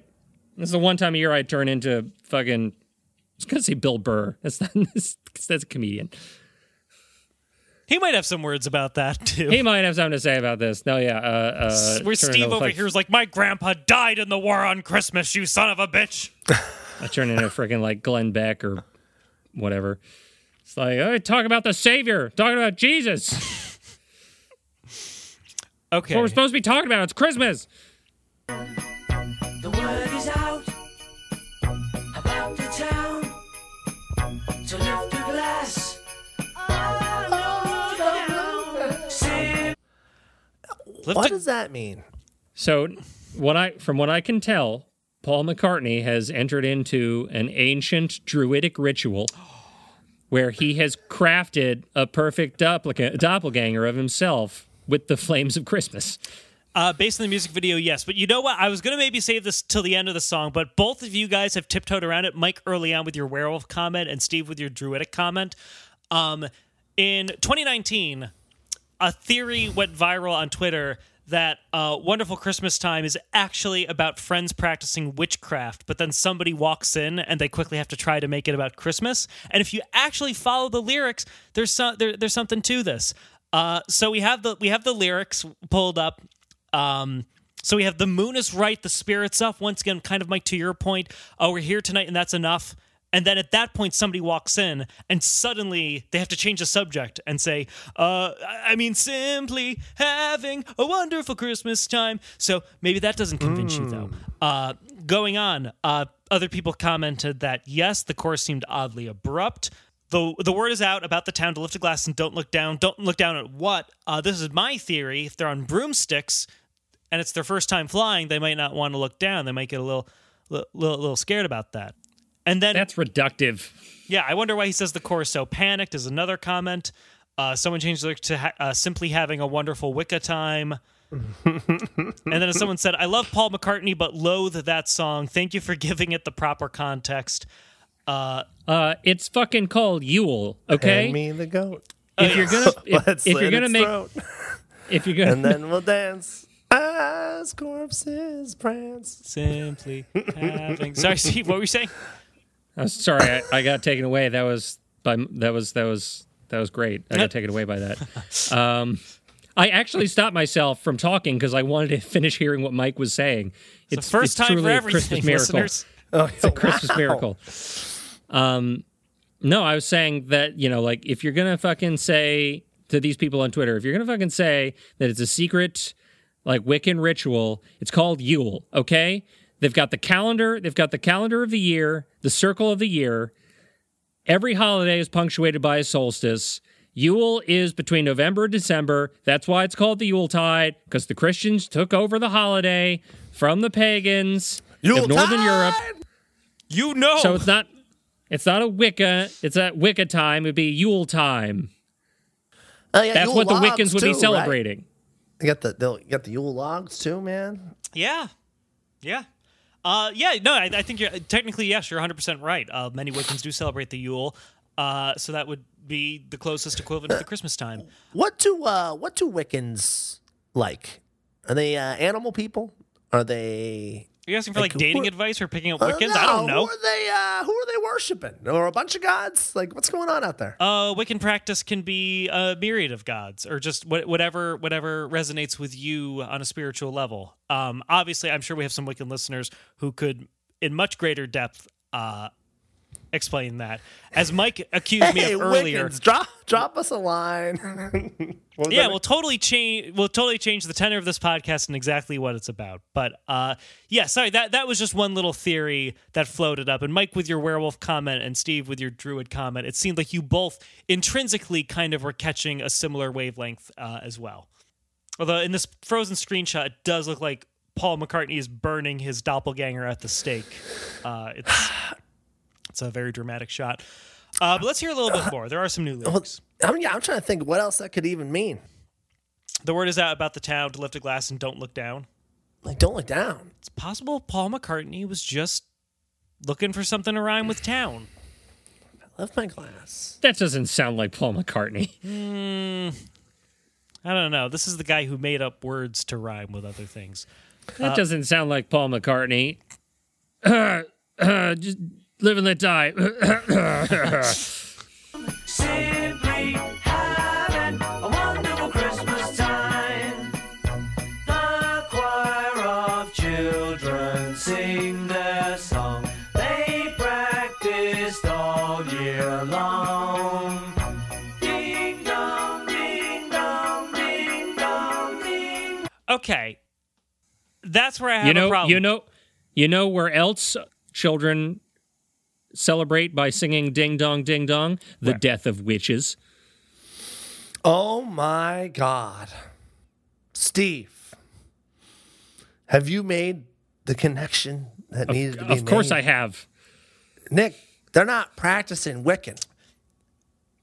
this is the one time a year I turn into fucking. I was gonna say Bill Burr. That's not that's, that's a comedian. He might have some words about that too. He might have something to say about this. No, yeah. Uh, uh, Where Steve over like, here is like, my grandpa died in the war on Christmas, you son of a bitch. I turn into freaking like Glenn Beck or whatever. It's like, oh, talk about the Savior, talking about Jesus. Okay. what we're supposed to be talking about. It's Christmas. The word is out about the town to lift a glass. What does that mean? So, what I from what I can tell, Paul McCartney has entered into an ancient druidic ritual where he has crafted a perfect doppelga- doppelganger of himself with the flames of Christmas. Uh, based on the music video, yes. But you know what? I was going to maybe save this till the end of the song, but both of you guys have tiptoed around it. Mike early on with your werewolf comment, and Steve with your druidic comment. Um, in 2019, a theory went viral on Twitter that uh, Wonderful Christmas Time is actually about friends practicing witchcraft, but then somebody walks in and they quickly have to try to make it about Christmas. And if you actually follow the lyrics, there's there, there's something to this. Uh, so we have the we have the lyrics pulled up. Um, so we have the moon is right, the spirit's up. Once again, kind of Mike to your point. Oh, we're here tonight, and that's enough. And then at that point, somebody walks in, and suddenly they have to change the subject and say, uh, I mean, simply having a wonderful Christmas time. So maybe that doesn't convince you, though. Uh, going on, uh, other people commented that yes, the chorus seemed oddly abrupt. The, the word is out about the town to lift a glass and don't look down. Don't look down at what? Uh, this is my theory. If they're on broomsticks and it's their first time flying, they might not want to look down. They might get a little, little, little scared about that. And then That's reductive. yeah, I wonder why he says the chorus so panicked is another comment. Uh, someone changed it to ha- uh, simply having a wonderful Wicca time. and then someone said, I love Paul McCartney, but loathe that song. Thank you for giving it the proper context. Uh, it's fucking called Yule. Okay, Hand me the goat. if you're gonna if, Let's if you're gonna its make throat, if you're gonna and then we'll dance as corpses prance. Simply having. Sorry, Steve, what were you saying? I'm sorry, I, I got taken away. That was by that was that was that was great. I got taken away by that. Um, I actually stopped myself from talking because I wanted to finish hearing what Mike was saying. It's The first it's time for everything, Christmas miracle. listeners. Oh, It's a Christmas miracle. Um, no, I was saying that you know, like if you're gonna fucking say to these people on Twitter, if you're gonna fucking say that it's a secret, like Wiccan ritual, it's called Yule. Okay, they've got the calendar. They've got the calendar of the year, the circle of the year. Every holiday is punctuated by a solstice. Yule is between November and December. That's why it's called the Yule Tide, because the Christians took over the holiday from the pagans of Northern Europe. You know. So it's not it's not a Wicca, it's a Wicca time, it'd be Yule time. Oh, yeah, That's Yule what the Wiccans would too, be right? celebrating. You got the they'll- you got the Yule logs too, man. Yeah. Yeah. Uh, yeah, no, I, I think you're technically, yes, you're 100% right. Uh, many Wiccans do celebrate the Yule. Uh, so that would be the closest equivalent to the Christmas time. What do uh what do Wiccans like? Are they uh, animal people? Are they? Are you asking for like, Like, dating advice or picking up Uh, Wiccans? no, I don't know. Who are they? Uh, who are they worshiping? Or a bunch of gods? Like what's going on out there? Uh, Wiccan practice can be a myriad of gods, or just wha- whatever whatever resonates with you on a spiritual level. Um, obviously, I'm sure we have some Wiccan listeners who could, in much greater depth, uh, explain that. As Mike accused me of earlier, Wiccans, drop drop us a line. Yeah, we'll totally change. We'll totally change the tenor of this podcast and exactly what it's about. But uh, yeah, sorry that that was just one little theory that floated up. And Mike, with your werewolf comment, and Steve with your druid comment, it seemed like you both intrinsically kind of were catching a similar wavelength uh, as well. Although in this frozen screenshot, it does look like Paul McCartney is burning his doppelganger at the stake. Uh, it's it's a very dramatic shot. Uh, but let's hear a little bit more. There are some new lyrics. I'm, yeah, I'm trying to think what else that could even mean. The word is out about the town to lift a glass and don't look down. Like, don't look down. It's possible Paul McCartney was just looking for something to rhyme with town. I left my glass. That doesn't sound like Paul McCartney. I don't know. This is the guy who made up words to rhyme with other things. That doesn't sound like Paul McCartney. just live and let die. Simply having a wonderful Christmas time. The choir of children sing their song. They practiced all year long. Ding dong, ding dong, ding dong, ding. Okay. That's where I have you a know, problem. you know, you know where else children celebrate by singing "Ding Dong, Ding Dong"? The death of witches. Oh my God. Steve, have you made the connection that needed to be Of course, made? I have. Nick, they're not practicing Wiccan.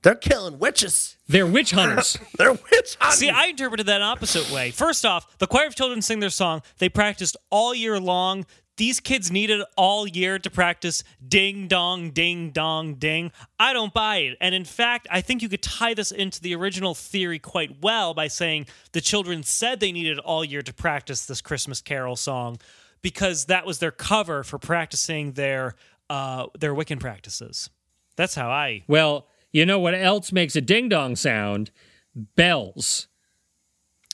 They're killing witches. They're witch hunters. They're witch hunting. See, I interpreted that opposite way. First off, the choir of children sing their song. They practiced all year long. These kids needed all year to practice ding dong, ding dong, ding. I don't buy it. And in fact, I think you could tie this into the original theory quite well by saying the children said they needed all year to practice this Christmas carol song because that was their cover for practicing their uh, their Wiccan practices. That's how I. well, you know what else makes a ding dong sound? Bells.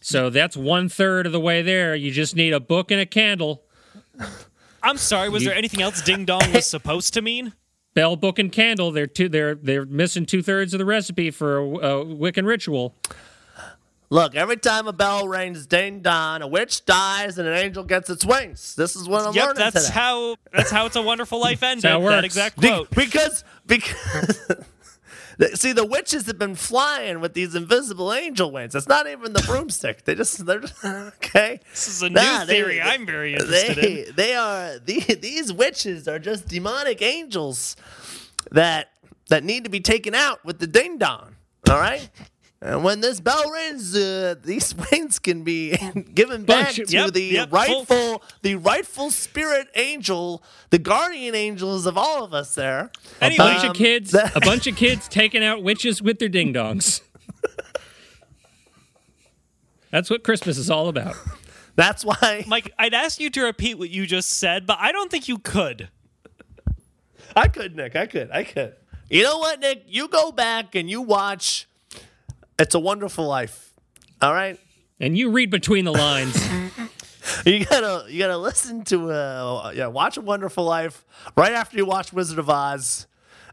So that's one third of the way there. You just need a book and a candle. I'm sorry. Was there anything else ding dong was supposed to mean? Bell, Book, and Candle. They're two. They're they're missing two thirds of the recipe for a, a Wiccan ritual. Look, every time a bell rings ding dong, a witch dies and an angel gets its wings. This is what I'm Yep, learning that's today. how that's how it's a wonderful life ended. how it that works. exact Be- quote. because because see the witches have been flying with these invisible angel wings. It's not even the broomstick. They just they're just, okay. This is a Nah, new they- theory I'm very interested They in. they are the, these witches are just demonic angels that that need to be taken out with the ding dong. All right. And when this bell rings, uh, these wings can be given back Bunch- to Yep, the yep, rightful, full- the rightful spirit angel, the guardian angels of all of us. There, A bunch Um, of kids. that- a bunch of kids taking out witches with their ding dongs. That's what Christmas is all about. that's why Mike, I'd ask you to repeat what you just said, but I don't think you could. I could, Nick. I could. I could. You know what, Nick? You go back and you watch. It's a Wonderful Life. All right. And you read between the lines. You gotta you gotta listen to uh yeah watch a Wonderful Life right after you watch Wizard of Oz,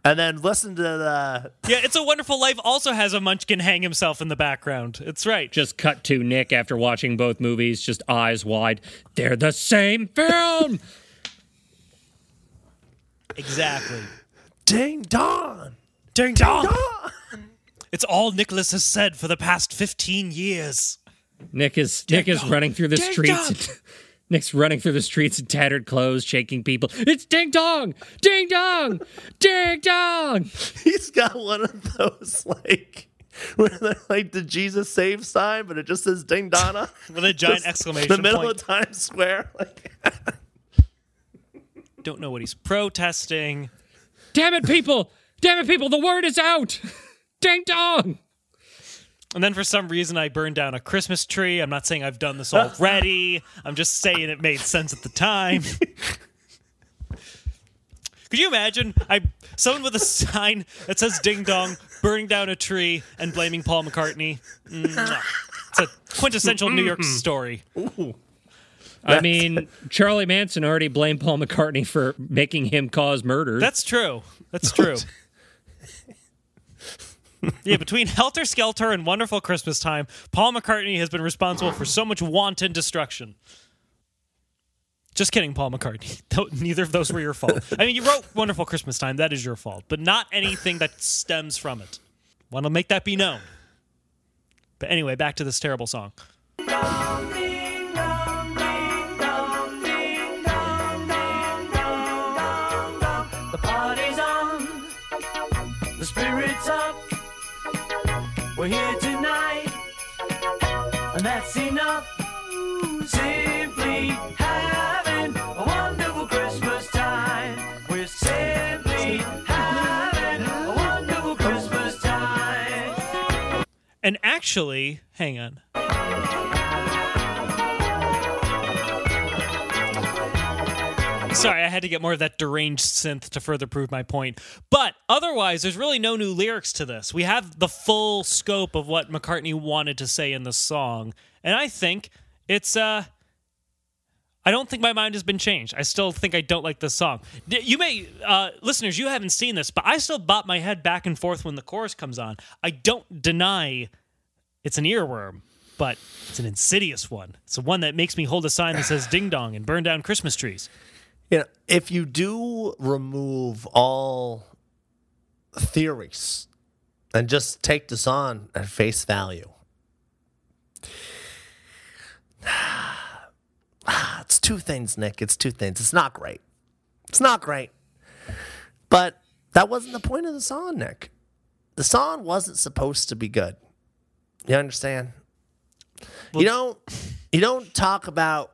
and then listen to the Yeah, It's a Wonderful Life also has a munchkin hang himself in the background. It's right. just cut to Nick after watching both movies, just eyes wide. They're the same film. Exactly. Ding Dong. Ding dong. Dong. It's all Nicholas has said for the past 15 years. Nick is Nick is running through the Ding streets. Nick's running through the streets in tattered clothes, shaking people. It's ding dong, ding dong, ding dong. He's got one of those like where they're like the Jesus save sign, but it just says Ding Donna. With a giant Just exclamation The middle point. of Times Square. Like, Don't know what he's protesting. Damn it, people! Damn it, people! The word is out. Ding dong. And then for some reason, I burned down a Christmas tree. I'm not saying I've done this already. I'm just saying it made sense at the time. Could you imagine I someone with a sign that says "Ding Dong" burning down a tree and blaming Paul McCartney? Mwah. It's a quintessential New York story. I mean, Charlie Manson already blamed Paul McCartney for making him cause murder. That's true. That's true. yeah, between Helter Skelter and Wonderful Christmas Time, Paul McCartney has been responsible for so much wanton destruction. Just kidding, Paul McCartney. Neither of those were your fault. I mean, you wrote Wonderful Christmas Time. That is your fault, but not anything that stems from it. Want to make that be known. But anyway, back to this terrible song. The party's on, the spirit's up. We're here tonight, and that's enough. Simply having a wonderful Christmas time. We're simply having a wonderful Christmas time. And actually, hang on. Sorry, I had to get more of that deranged synth to further prove my point. But otherwise, there's really no new lyrics to this. We have the full scope of what McCartney wanted to say in the song. And I think it's uh I don't think my mind has been changed. I still think I don't like this song. You may, uh, listeners, you haven't seen this, but I still bop my head back and forth when the chorus comes on. I don't deny it's an earworm, but it's an insidious one. It's the one that makes me hold a sign that says ding dong and burn down Christmas trees. You know, if you do remove all theories and just take this on at face value, it's two things, Nick. It's two things. It's not great. It's not great. But that wasn't the point of the song, Nick. The song wasn't supposed to be good. You understand? you don't you don't talk about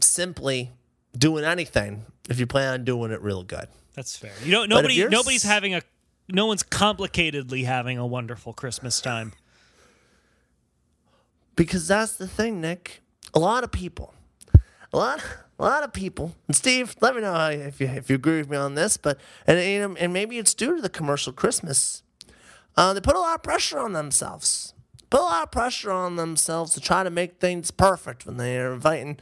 simply doing anything if you plan on doing it real good. That's fair. You if nobody, nobody's having a, no one's complicatedly having a wonderful Christmas time. Because that's the thing, Nick. A lot of people, a lot, a lot of people. And Steve, let me know how, if you if you agree with me on this. But and and maybe it's due to the commercial Christmas. Uh, they put a lot of pressure on themselves put a lot of pressure on themselves to try to make things perfect when they are inviting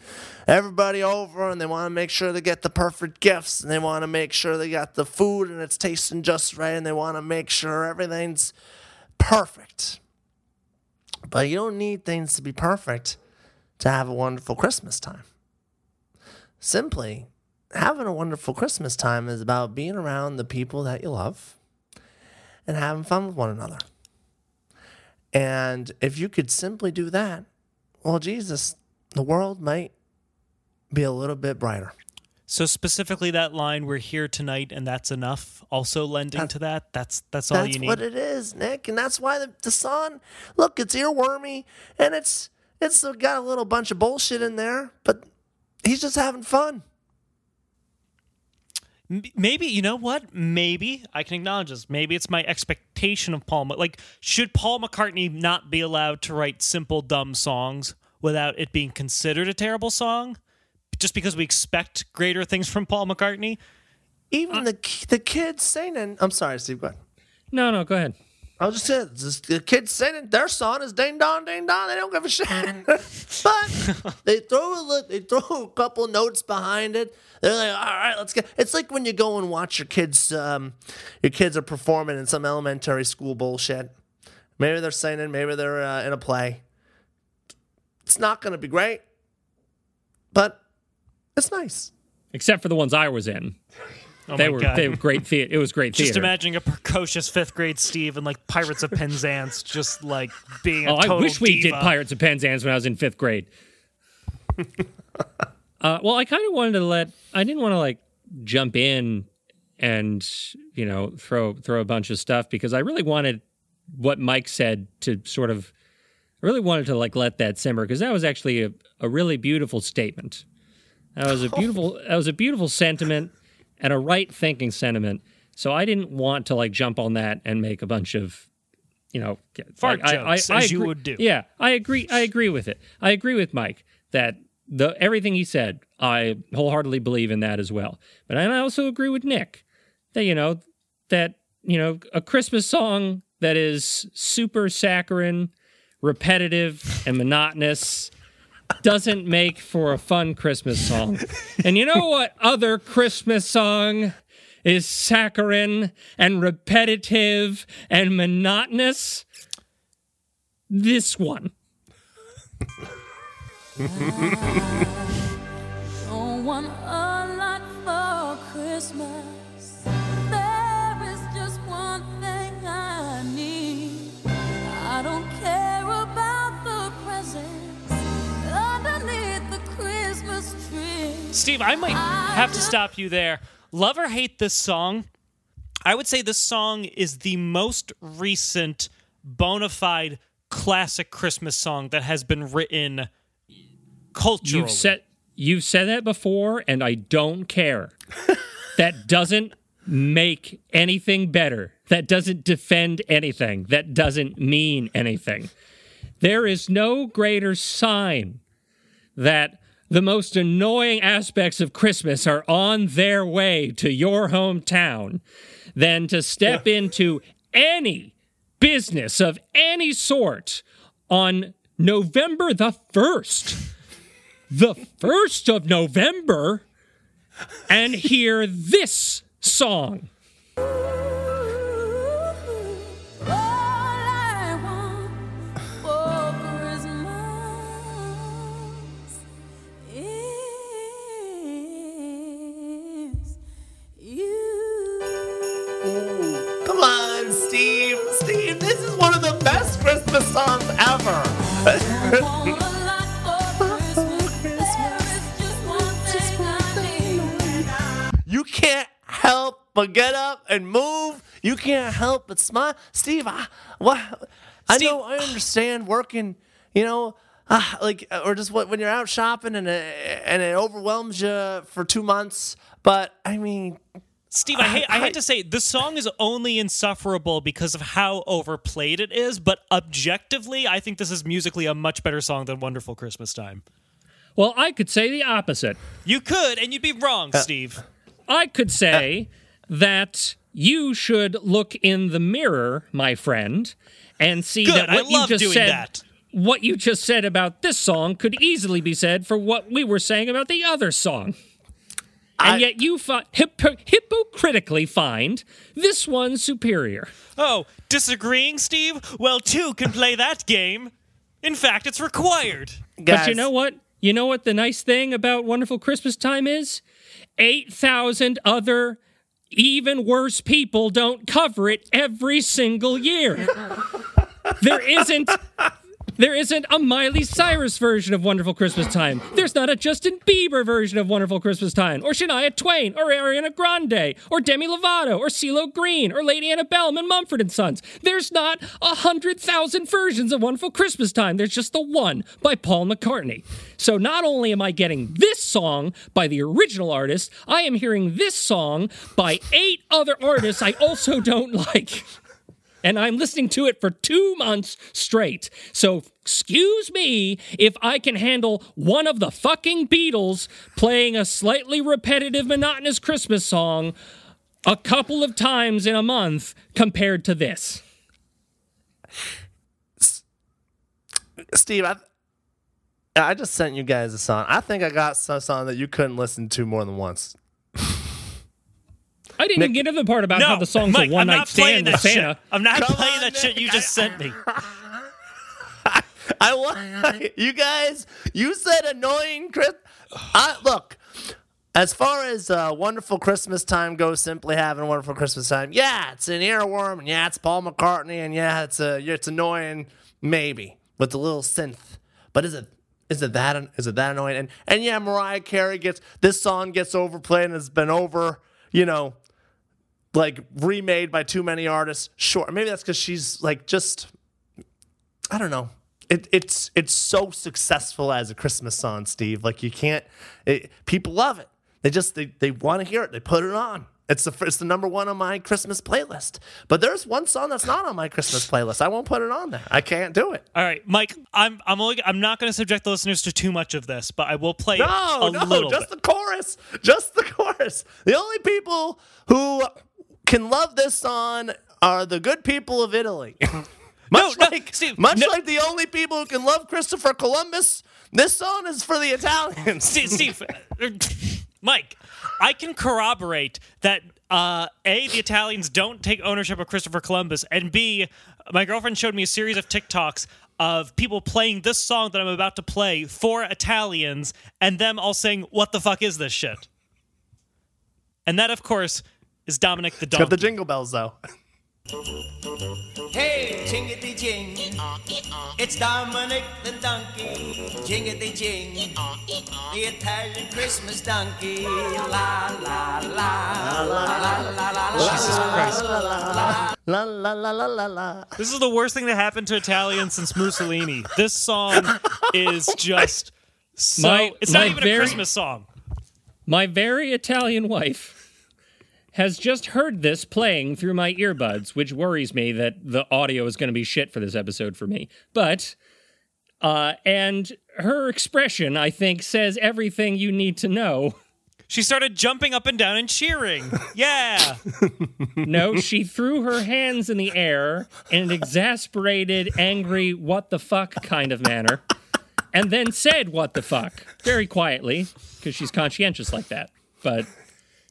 everybody over and they want to make sure they get the perfect gifts and they want to make sure they got the food and it's tasting just right and they want to make sure everything's perfect. But you don't need things to be perfect to have a wonderful Christmas time. Simply, having a wonderful Christmas time is about being around the people that you love and having fun with one another. And if you could simply do that, well, Jesus, the world might be a little bit brighter. So specifically that line we're here tonight and that's enough also lending to that. That's that's all That's you need. That's what it is, Nick, and that's why the, the song. Look, it's earwormy, and it's it's got a little bunch of bullshit in there, but he's just having fun. M- maybe you know what? Maybe I can acknowledge this. Maybe it's my expectation of Paul. Ma- Like, should Paul McCartney not be allowed to write simple, dumb songs without it being considered a terrible song? Just because we expect greater things from Paul McCartney? Even uh the the kids singing. I'm sorry, Steve. Go ahead. No, no, go ahead. I was just saying, the kids singing their song is ding dong ding dong. They don't give a shit, but they throw a they throw a couple notes behind it. They're like, all right, let's get. It's like when you go and watch your kids. Um, your kids are performing in some elementary school bullshit. Maybe they're singing. Maybe they're uh, in a play. It's not going to be great, but it's nice. Except for the ones I was in. Oh they were God. they were great theater. It was great Just imagining a precocious fifth grade Steve and like Pirates of Penzance, just like being a Oh, I wish we did. Pirates of Penzance when I was in fifth grade. uh, well, I kind of wanted to let. I didn't want to like jump in and you know throw throw a bunch of stuff because I really wanted what Mike said to sort of. I really wanted to like let that simmer because that was actually a, a really beautiful statement. That was a beautiful. That was a beautiful sentiment and a right thinking sentiment. So I didn't want to like jump on that and make a bunch of, you know, Fart like, jokes, as you would do. Yeah, I agree. I agree with it. I agree with Mike that the everything he said, I wholeheartedly believe in that as well. But I also agree with Nick that you know that you know a Christmas song that is super saccharine, repetitive, and monotonous doesn't make for a fun Christmas song. And you know what other Christmas song is saccharine and repetitive and monotonous? This one. Don't want a lot for Christmas. Steve, I might have to stop you there. Love or hate this song? I would say this song is the most recent bona fide classic Christmas song that has been written culturally. You've said you've said that before, and I don't care. that doesn't make anything better. That doesn't defend anything. That doesn't mean anything. There is no greater sign that the most annoying aspects of Christmas are on their way to your hometown than to step into any business of any sort on November the 1st. The 1st of November and hear this song. Thing songs ever. You can't help but get up and move. You can't help but smile. Steve, I, what? I Steve- know, I understand working, you know, uh, like, or just what, when you're out shopping and it, and it overwhelms you for two months. But I mean, Steve, I hate, I I- hate to say the song is only insufferable because of how overplayed it is, but objectively, I think this is musically a much better song than Wonderful Christmas Time. Well, I could say the opposite. You could, and you'd be wrong, uh, Steve. I could say uh, that you should look in the mirror, my friend, and see Good. that what I you just doing said. that. What you just said about this song could easily be said for what we were saying about the other song. And I- yet you fi- hypo- hypocritically find this one superior. Oh, disagreeing, Steve? Well, two can play that game. In fact, it's required. But you know what? You know what the nice thing about Wonderful Christmas Time is? 8,000 other even worse people don't cover it every single year. there isn't there isn't a Miley Cyrus version of Wonderful Christmas Time. There's not a Justin Bieber version of Wonderful Christmas Time, or Shania Twain, or Ariana Grande, or Demi Lovato, or CeeLo Green, or Lady Antebellum and Mumford and Sons. There's not a hundred thousand versions of Wonderful Christmas Time. There's just the one by Paul McCartney. So not only am I getting this song by the original artist, I am hearing this song by eight other artists I also don't like and I'm listening to it for two months straight. So, excuse me if I can handle one of the fucking Beatles playing a slightly repetitive, monotonous Christmas song a couple of times in a month compared to this. Steve, I, I just sent you guys a song. I think I got some song that you couldn't listen to more than once. I didn't even get to the part about no, how the song's Mike, a one I'm night not playing stand that with Santa. shit. I'm not Come playing on, that shit you Nick. just sent me. I want you guys. You said annoying Chris. I, look, as far as uh, wonderful Christmas time goes, simply having a wonderful Christmas time. Yeah, it's an earworm, and yeah, it's Paul McCartney, and yeah, it's a it's annoying, maybe with the little synth. But is it is it that is it that annoying? And and yeah, Mariah Carey gets this song gets overplayed and has been over. You know, like remade by too many artists. Sure, maybe that's because she's like just I don't know. It, it's it's so successful as a Christmas song, Steve. Like you can't. It, people love it. They just they, they want to hear it. They put it on. It's the it's the number one on my Christmas playlist. But there's one song that's not on my Christmas playlist. I won't put it on there. I can't do it. All right, Mike. I'm I'm only I'm not going to subject the listeners to too much of this, but I will play No, no, just bit. the chorus. Just the chorus. The only people who can love this song are the good people of Italy. much no, like Steve, much no. like the only people who can love Christopher Columbus, this song is for the Italians. Steve, Steve Mike, I can corroborate that uh, a the Italians don't take ownership of Christopher Columbus, and b my girlfriend showed me a series of TikToks of people playing this song that I'm about to play for Italians, and them all saying, "What the fuck is this shit?" And that, of course, is Dominick the Got Donkey. the jingle bells though. Hey, jingity jing. It's Dominick the donkey. Jingity jing. The Italian Christmas donkey. La la la. La la la la. Jesus Christ. La la la la la la. This is the worst thing that happened to Italians since Mussolini. This song is just so. My- it's not my even a very- Christmas song. My very Italian wife has just heard this playing through my earbuds, which worries me that the audio is going to be shit for this episode for me. But, uh, and her expression, I think, says everything you need to know. She started jumping up and down and cheering. Yeah. No, she threw her hands in the air in an exasperated, angry, what the fuck kind of manner, and then said, what the fuck, very quietly, because she's conscientious like that. But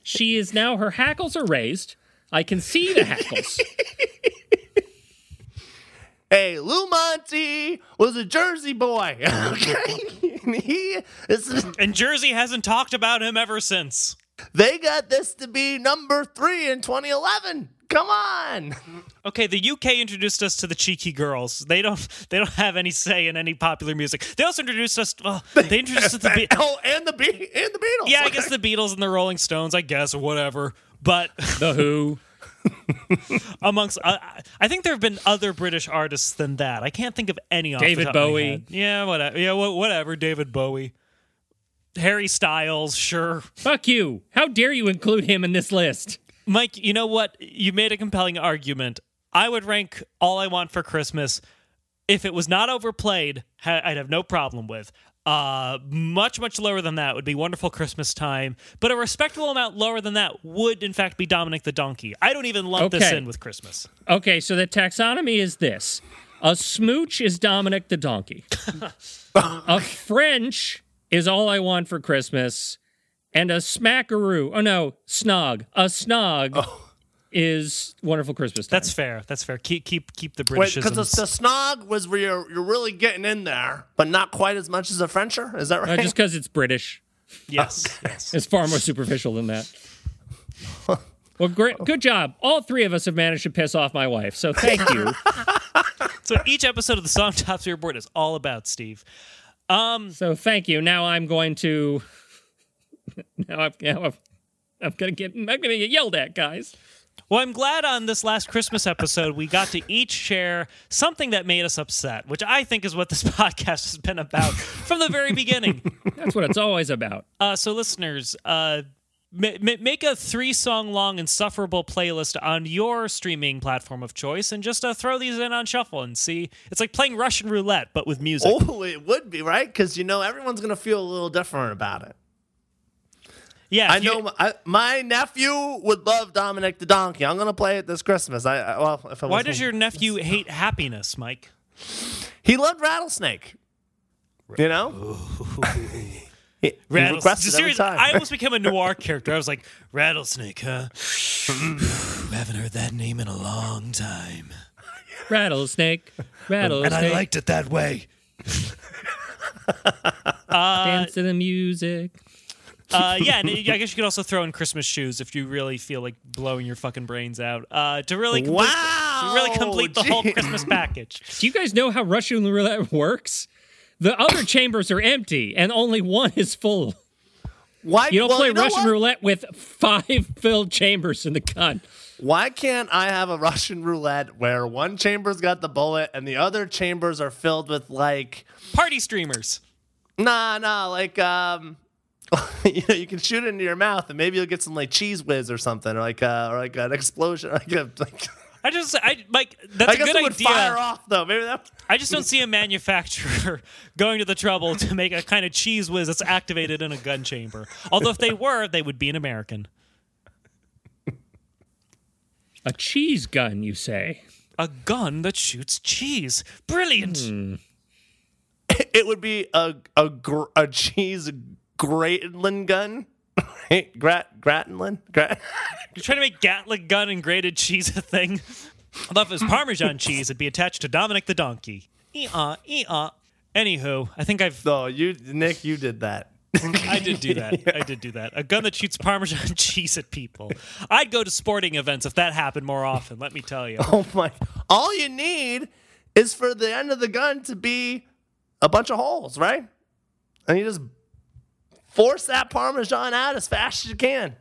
she is now, her hackles are raised. I can see the hackles. Hey, Lou Monte was a Jersey boy. Okay, And he is. And Jersey hasn't talked about him ever since. They got this to be number three in 2011. Come on. Okay, the UK introduced us to the Cheeky Girls. They don't they don't have any say in any popular music. They also introduced us well, they introduced us to the Be- Oh, and the Be- and the Beatles. Yeah, I guess the Beatles and the Rolling Stones, I guess, or whatever. But The Who. amongst uh, I think there have been other British artists than that. I can't think of any off the David top of my Bowie. head. Yeah, whatever. Yeah, wha- whatever. David Bowie. Harry Styles, sure. Fuck you. How dare you include him in this list? Mike, you know what? You made a compelling argument. I would rank All I Want for Christmas if it was not overplayed, ha- I'd have no problem with. Uh, much much lower than that would be Wonderful Christmas Time, but a respectable amount lower than that would in fact be Dominick the Donkey. I don't even lump this in with Christmas. Okay, so the taxonomy is this: a smooch is Dominick the donkey, a French is all I want for Christmas, and a smackaroo. Oh no, snog. A snog is Wonderful Christmas. Time. That's fair. That's fair. Keep keep keep the Wait, because the, the snog was where you're, you're really getting in there, but not quite as much as a Frencher. Is that Uh, right? just because it's British. yes. yes. It's far more superficial than that. Well, great, good job. All three of us have managed to piss off my wife, so thank you. So each episode of the Song Topsy Report is all about Steve. so thank you. Now I'm going to. Now I'm, now I'm, I'm gonna get. I'm gonna get yelled at, guys. Well, I'm glad on this last Christmas episode we got to each share something that made us upset, which I think is what this podcast has been about from the very beginning. That's what it's always about. Uh, so, listeners, uh, ma- ma- make a three song long insufferable playlist on your streaming platform of choice and just uh, throw these in on shuffle and see. It's like playing Russian roulette, but with music. oh, it would be, right? Because, you know, everyone's going to feel a little different about it. Yeah, I if you- know my, I, my nephew would love Dominick the Donkey. I'm going to play it this Christmas. I, I well, if I Why was does home. your nephew hate happiness, Mike? He loved Rattlesnake. You know? He, he Rattlesnake. requested Seriously. I almost became a noir character. I was like, Rattlesnake, huh? Haven't heard that name in a long time. Rattlesnake, rattlesnake. And I liked it that way. Uh, Dance to the music. Uh, yeah, and I guess you could also throw in Christmas shoes if you really feel like blowing your fucking brains out. Uh, to really complete, Wow, to really complete the whole. Christmas package. Do you guys know how Russian roulette works? The other chambers are empty, and only one is full. Why, You don't well, play you know Russian what? roulette with five filled chambers in the gun. Why can't I have a Russian roulette where one chamber's got the bullet and the other chambers are filled with like Party streamers. nah nah like um you know you can shoot it into your mouth and maybe you'll get some like cheese whiz or something or like uh or like an explosion like a like I just, I like that's I a guess good it would idea. fire off though maybe that I just don't see a manufacturer going to the trouble to make a kind of cheese whiz that's activated in a gun chamber. Although if they were, they would be an American. A cheese gun, you say? A gun that shoots cheese. Brilliant. it would be a a gr- a cheese Gratinlin gun Grat Gratinlin Grat You're trying to make Gatling gun and grated cheese a thing. I love if it was Parmesan cheese, it'd be attached to Dominick the donkey. Ee-uh, ee-uh. Anywho, I think I've no you Nick you did that I did do that. I did do that. A gun that shoots Parmesan cheese at people. I'd go to sporting events if that happened more often. Let me tell you. Oh my! All you need is for the end of the gun to be a bunch of holes, right? And you just force that parmesan out as fast as you can.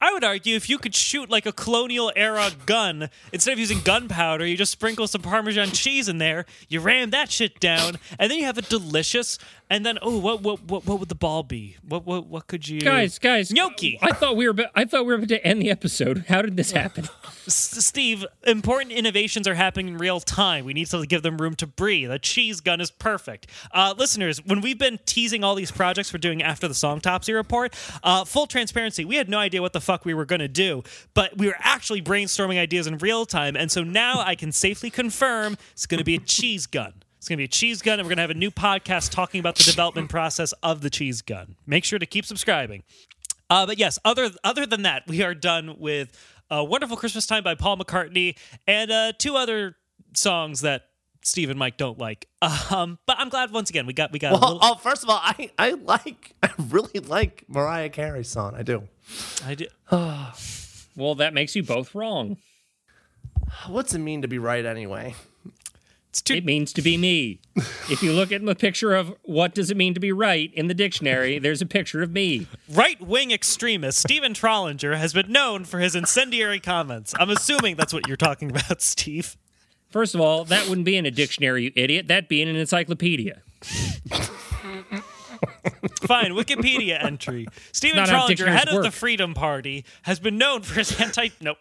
I would argue if you could shoot like a colonial era gun, instead of using gunpowder, you just sprinkle some Parmesan cheese in there, you ram that shit down, and then you have a delicious. And then, oh, what what what, what would the ball be? What what what could you Guys, guys, Gnocchi. I thought we were. About, I thought we were about to end the episode. How did this happen? S- Steve, important innovations are happening in real time. We need to give them room to breathe. A cheese gun is perfect. Uh, listeners, when we've been teasing all these projects we're doing after the Song Topsy report, uh, full transparency, we had no idea what the fuck we were going to do, but we were actually brainstorming ideas in real time. And so now I can safely confirm it's going to be a cheese gun. It's going to be a cheese gun, and we're going to have a new podcast talking about the development process of the cheese gun. Make sure to keep subscribing. Uh, but yes, other other than that, we are done with a "Wonderful Christmas Time" by Paul McCartney and uh, two other songs that Steve and Mike don't like. Um, but I'm glad once again we got we got a Well, little. oh, first of all, I I like I really like Mariah Carey's song. I do. I do, well, that makes you both wrong. What's it mean to be right anyway? It's too. It means to be me. If you look at the picture of what does it mean to be right in the dictionary, there's a picture of me. Right wing extremist Stephen Trollinger has been known for his incendiary comments. I'm assuming that's what you're talking about, Steve. First of all, that wouldn't be in a dictionary, you idiot. That'd be in an encyclopedia. Fine, Wikipedia entry. Stephen not Trollinger, dictionaries head of the. Freedom Party, has been known for his anti. Nope.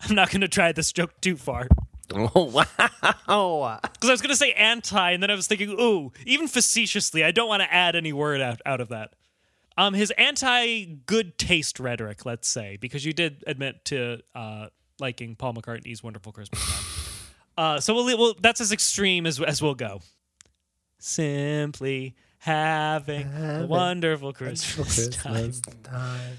I'm not going to try this joke too far. Oh wow! Because I was going to say anti, and then I was thinking, ooh, even facetiously, I don't want to add any word out, out of that. Um, his anti good taste rhetoric, let's say, because you did admit to uh, liking Paul McCartney's "Wonderful Christmas Time." uh, so we'll, we'll that's as extreme as as we'll go. Simply having a wonderful Christmas, time. time.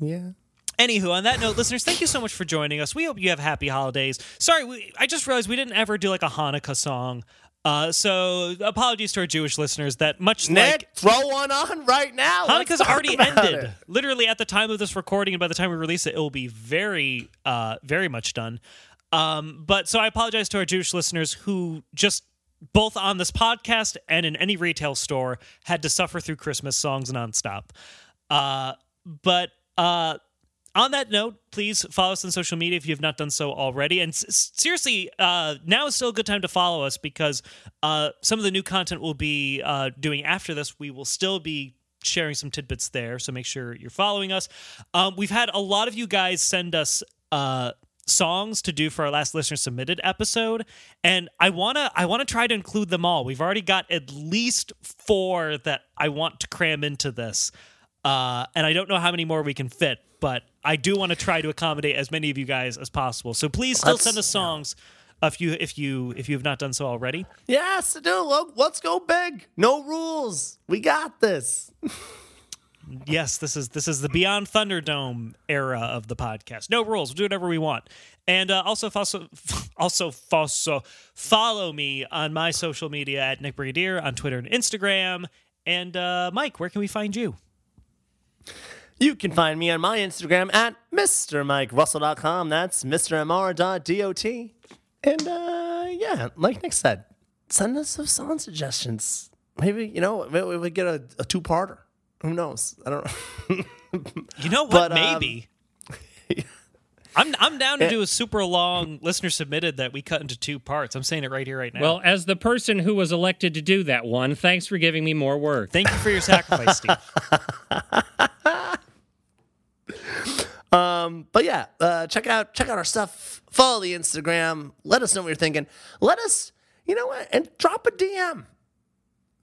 Yeah. Anywho, on that note, listeners, thank you so much for joining us. We hope you have happy holidays. Sorry, we, I just realized we didn't ever do like a Hanukkah song. Uh, so apologies to our Jewish listeners that much Nick, like throw one on right now. Hanukkah's already ended. it. Literally at the time of this recording, and by the time we release it, it will be very, uh, very much done. Um, but so I apologize to our Jewish listeners who just both on this podcast and in any retail store had to suffer through Christmas songs nonstop. Uh, but uh, on that note, please follow us on social media if you have not done so already. And s- seriously, uh, now is still a good time to follow us because uh, some of the new content we'll be uh, doing after this, we will still be sharing some tidbits there. So make sure you're following us. Um, we've had a lot of you guys send us. Uh, songs to do for our last listener submitted episode and i want to i want to try to include them all we've already got at least four that i want to cram into this uh, and I don't know how many more we can fit, but I do want to try to accommodate as many of you guys as possible. So please still Let's- send us songs if you if you if you have not done so already. Yes. Look, let's go big. No rules. We got this. Yes, this is this is the Beyond Thunderdome era of the podcast. No rules. We'll do whatever we want. And uh, also, also, also, also follow me on my social media at Nick Brigadier on Twitter and Instagram. And uh, Mike, where can we find you? You can find me on my Instagram at MrMikeRussell.com. That's MrMR.dot. And uh, yeah, like Nick said, send us some song suggestions. Maybe, you know, maybe we would get a, a two parter. Who knows? I don't know. You know what? But, um, Maybe. I'm I'm down to do a super long listener submitted that we cut into two parts. I'm saying it right here, right now. Well, as the person who was elected to do that one, thanks for giving me more work. thank you for your sacrifice, Steve. But yeah, uh, check out check out our stuff. Follow the Instagram. Let us know what you're thinking. Let us, you know what, and drop a DM.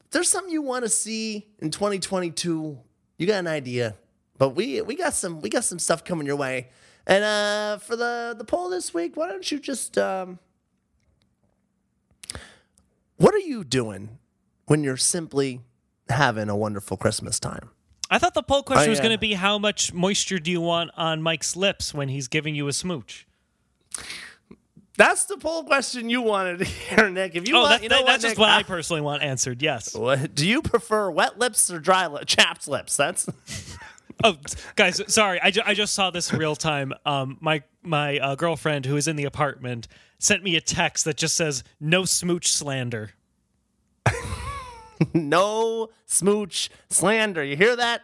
If there's something you want to see in 2022, you got an idea. But we we got some we got some stuff coming your way. And uh, for the the poll this week, why don't you just um, what are you doing when you're simply having a wonderful Christmas time? I thought the poll question Oh, was going to be how much moisture do you want on Mike's lips when he's giving you a smooch? That's the poll question you wanted to hear, Nick. If you Oh, want, that, you know that- what, that's just what I I- personally want answered. Yes. What, do you prefer wet lips or dry lip, chapped lips? That's Oh, guys, sorry. I, ju- I just saw this in real time. Um, my my uh, girlfriend who is in the apartment sent me a text that just says "No smooch slander." no smooch slander. You hear that?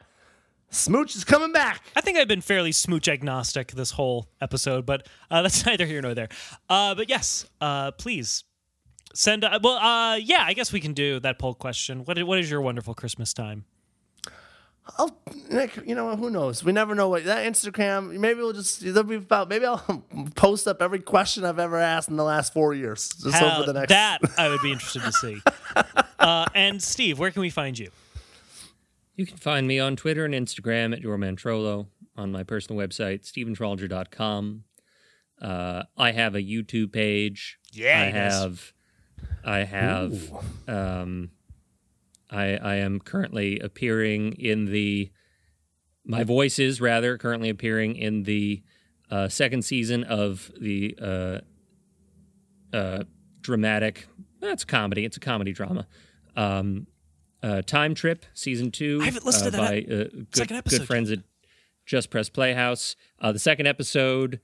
Smooch is coming back. I think I've been fairly smooch agnostic this whole episode, but uh, that's neither here nor there. Uh, but yes, uh, please send. Uh, well, uh, yeah, I guess we can do that poll question. What, what is your wonderful Christmas time? Oh, Nick, you know? Who knows? We never know what that Instagram. Maybe we'll just there'll be about. Maybe I'll post up every question I've ever asked in the last four years. Just Hell, over the next. That I would be interested to see. Uh, and Steve, where can we find you? You can find me on Twitter and Instagram at yourmantrollo, on my personal website, stephentrolger.com. Uh, I have a YouTube page. Yeah, I have. I have. Um, I I am currently appearing in the. My voice is rather currently appearing in the uh, second season of the uh, uh, dramatic. That's comedy. It's a comedy drama. Um, uh, Time Trip season two. I haven't listened uh, to that by uh, good, second episode good friends at Just Press Playhouse. Uh, the second episode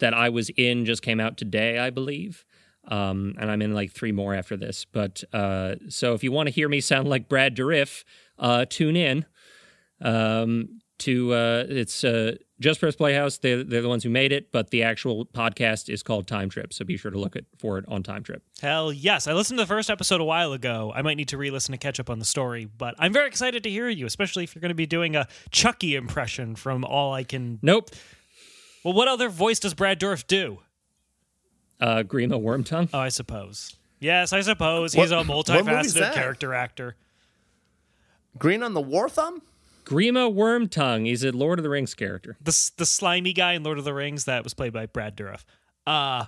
that I was in just came out today, I believe. Um, and I'm in like three more after this. But uh, so if you want to hear me sound like Brad Dourif, uh, tune in. Um, to uh, it's uh, Just Press Playhouse. They're, they're the ones who made it, but the actual podcast is called Time Trip. So be sure to look it, for it on Time Trip. Hell yes. I listened to the first episode a while ago. I might need to re listen to catch up on the story, but I'm very excited to hear you, especially if you're going to be doing a Chucky impression from all I can. Nope. Well, what other voice does Brad Dourif do? Uh, Grima Wormtongue. Oh, I suppose. Yes, I suppose he's a what movie's multifaceted character actor. Green on the War Thumb? Grima Wormtongue. He's a Lord of the Rings character. The the slimy guy in Lord of the Rings that was played by Brad Dourif. Uh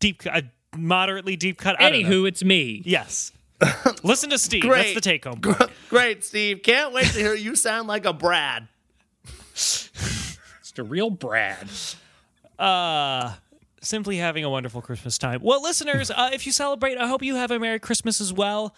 deep, cut- uh, moderately deep cut. I. Anywho, it's me. yes. Listen to Steve. That's Great. the take home. Great, Steve. Can't wait to hear you sound like a Brad. Just a real Brad. uh simply having a wonderful christmas time well listeners uh, if you celebrate i hope you have a merry christmas as well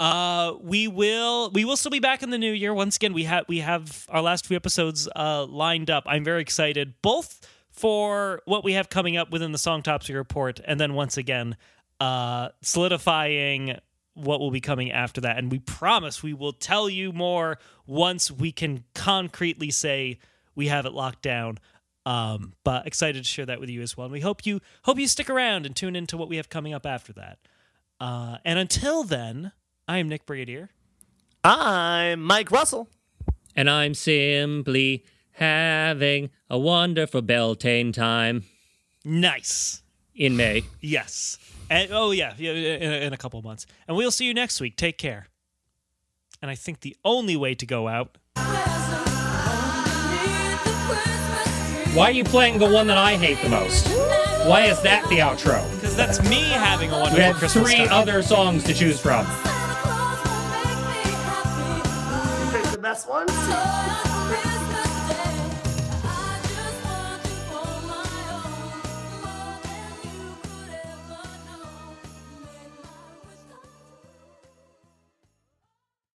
uh we will we will still be back in the new year once again we have we have our last few episodes uh lined up i'm very excited both for what we have coming up within the song topsy report and then once again uh solidifying what will be coming after that and we promise we will tell you more once we can concretely say we have it locked down um, but excited to share that with you as well. And we hope you hope you stick around and tune into what we have coming up after that. Uh, and until then, I am Nick Brigadier. I'm Mike Russell. And I'm simply having a wonderful Beltane time Nice. in May. Yes. And oh yeah, yeah in, in a couple of months. And we'll see you next week. Take care. And I think the only way to go out Why are you playing the one that I hate the most? Why is that the outro? because that's me having a We wonderful had Christmas three time. other songs to choose from. Best one.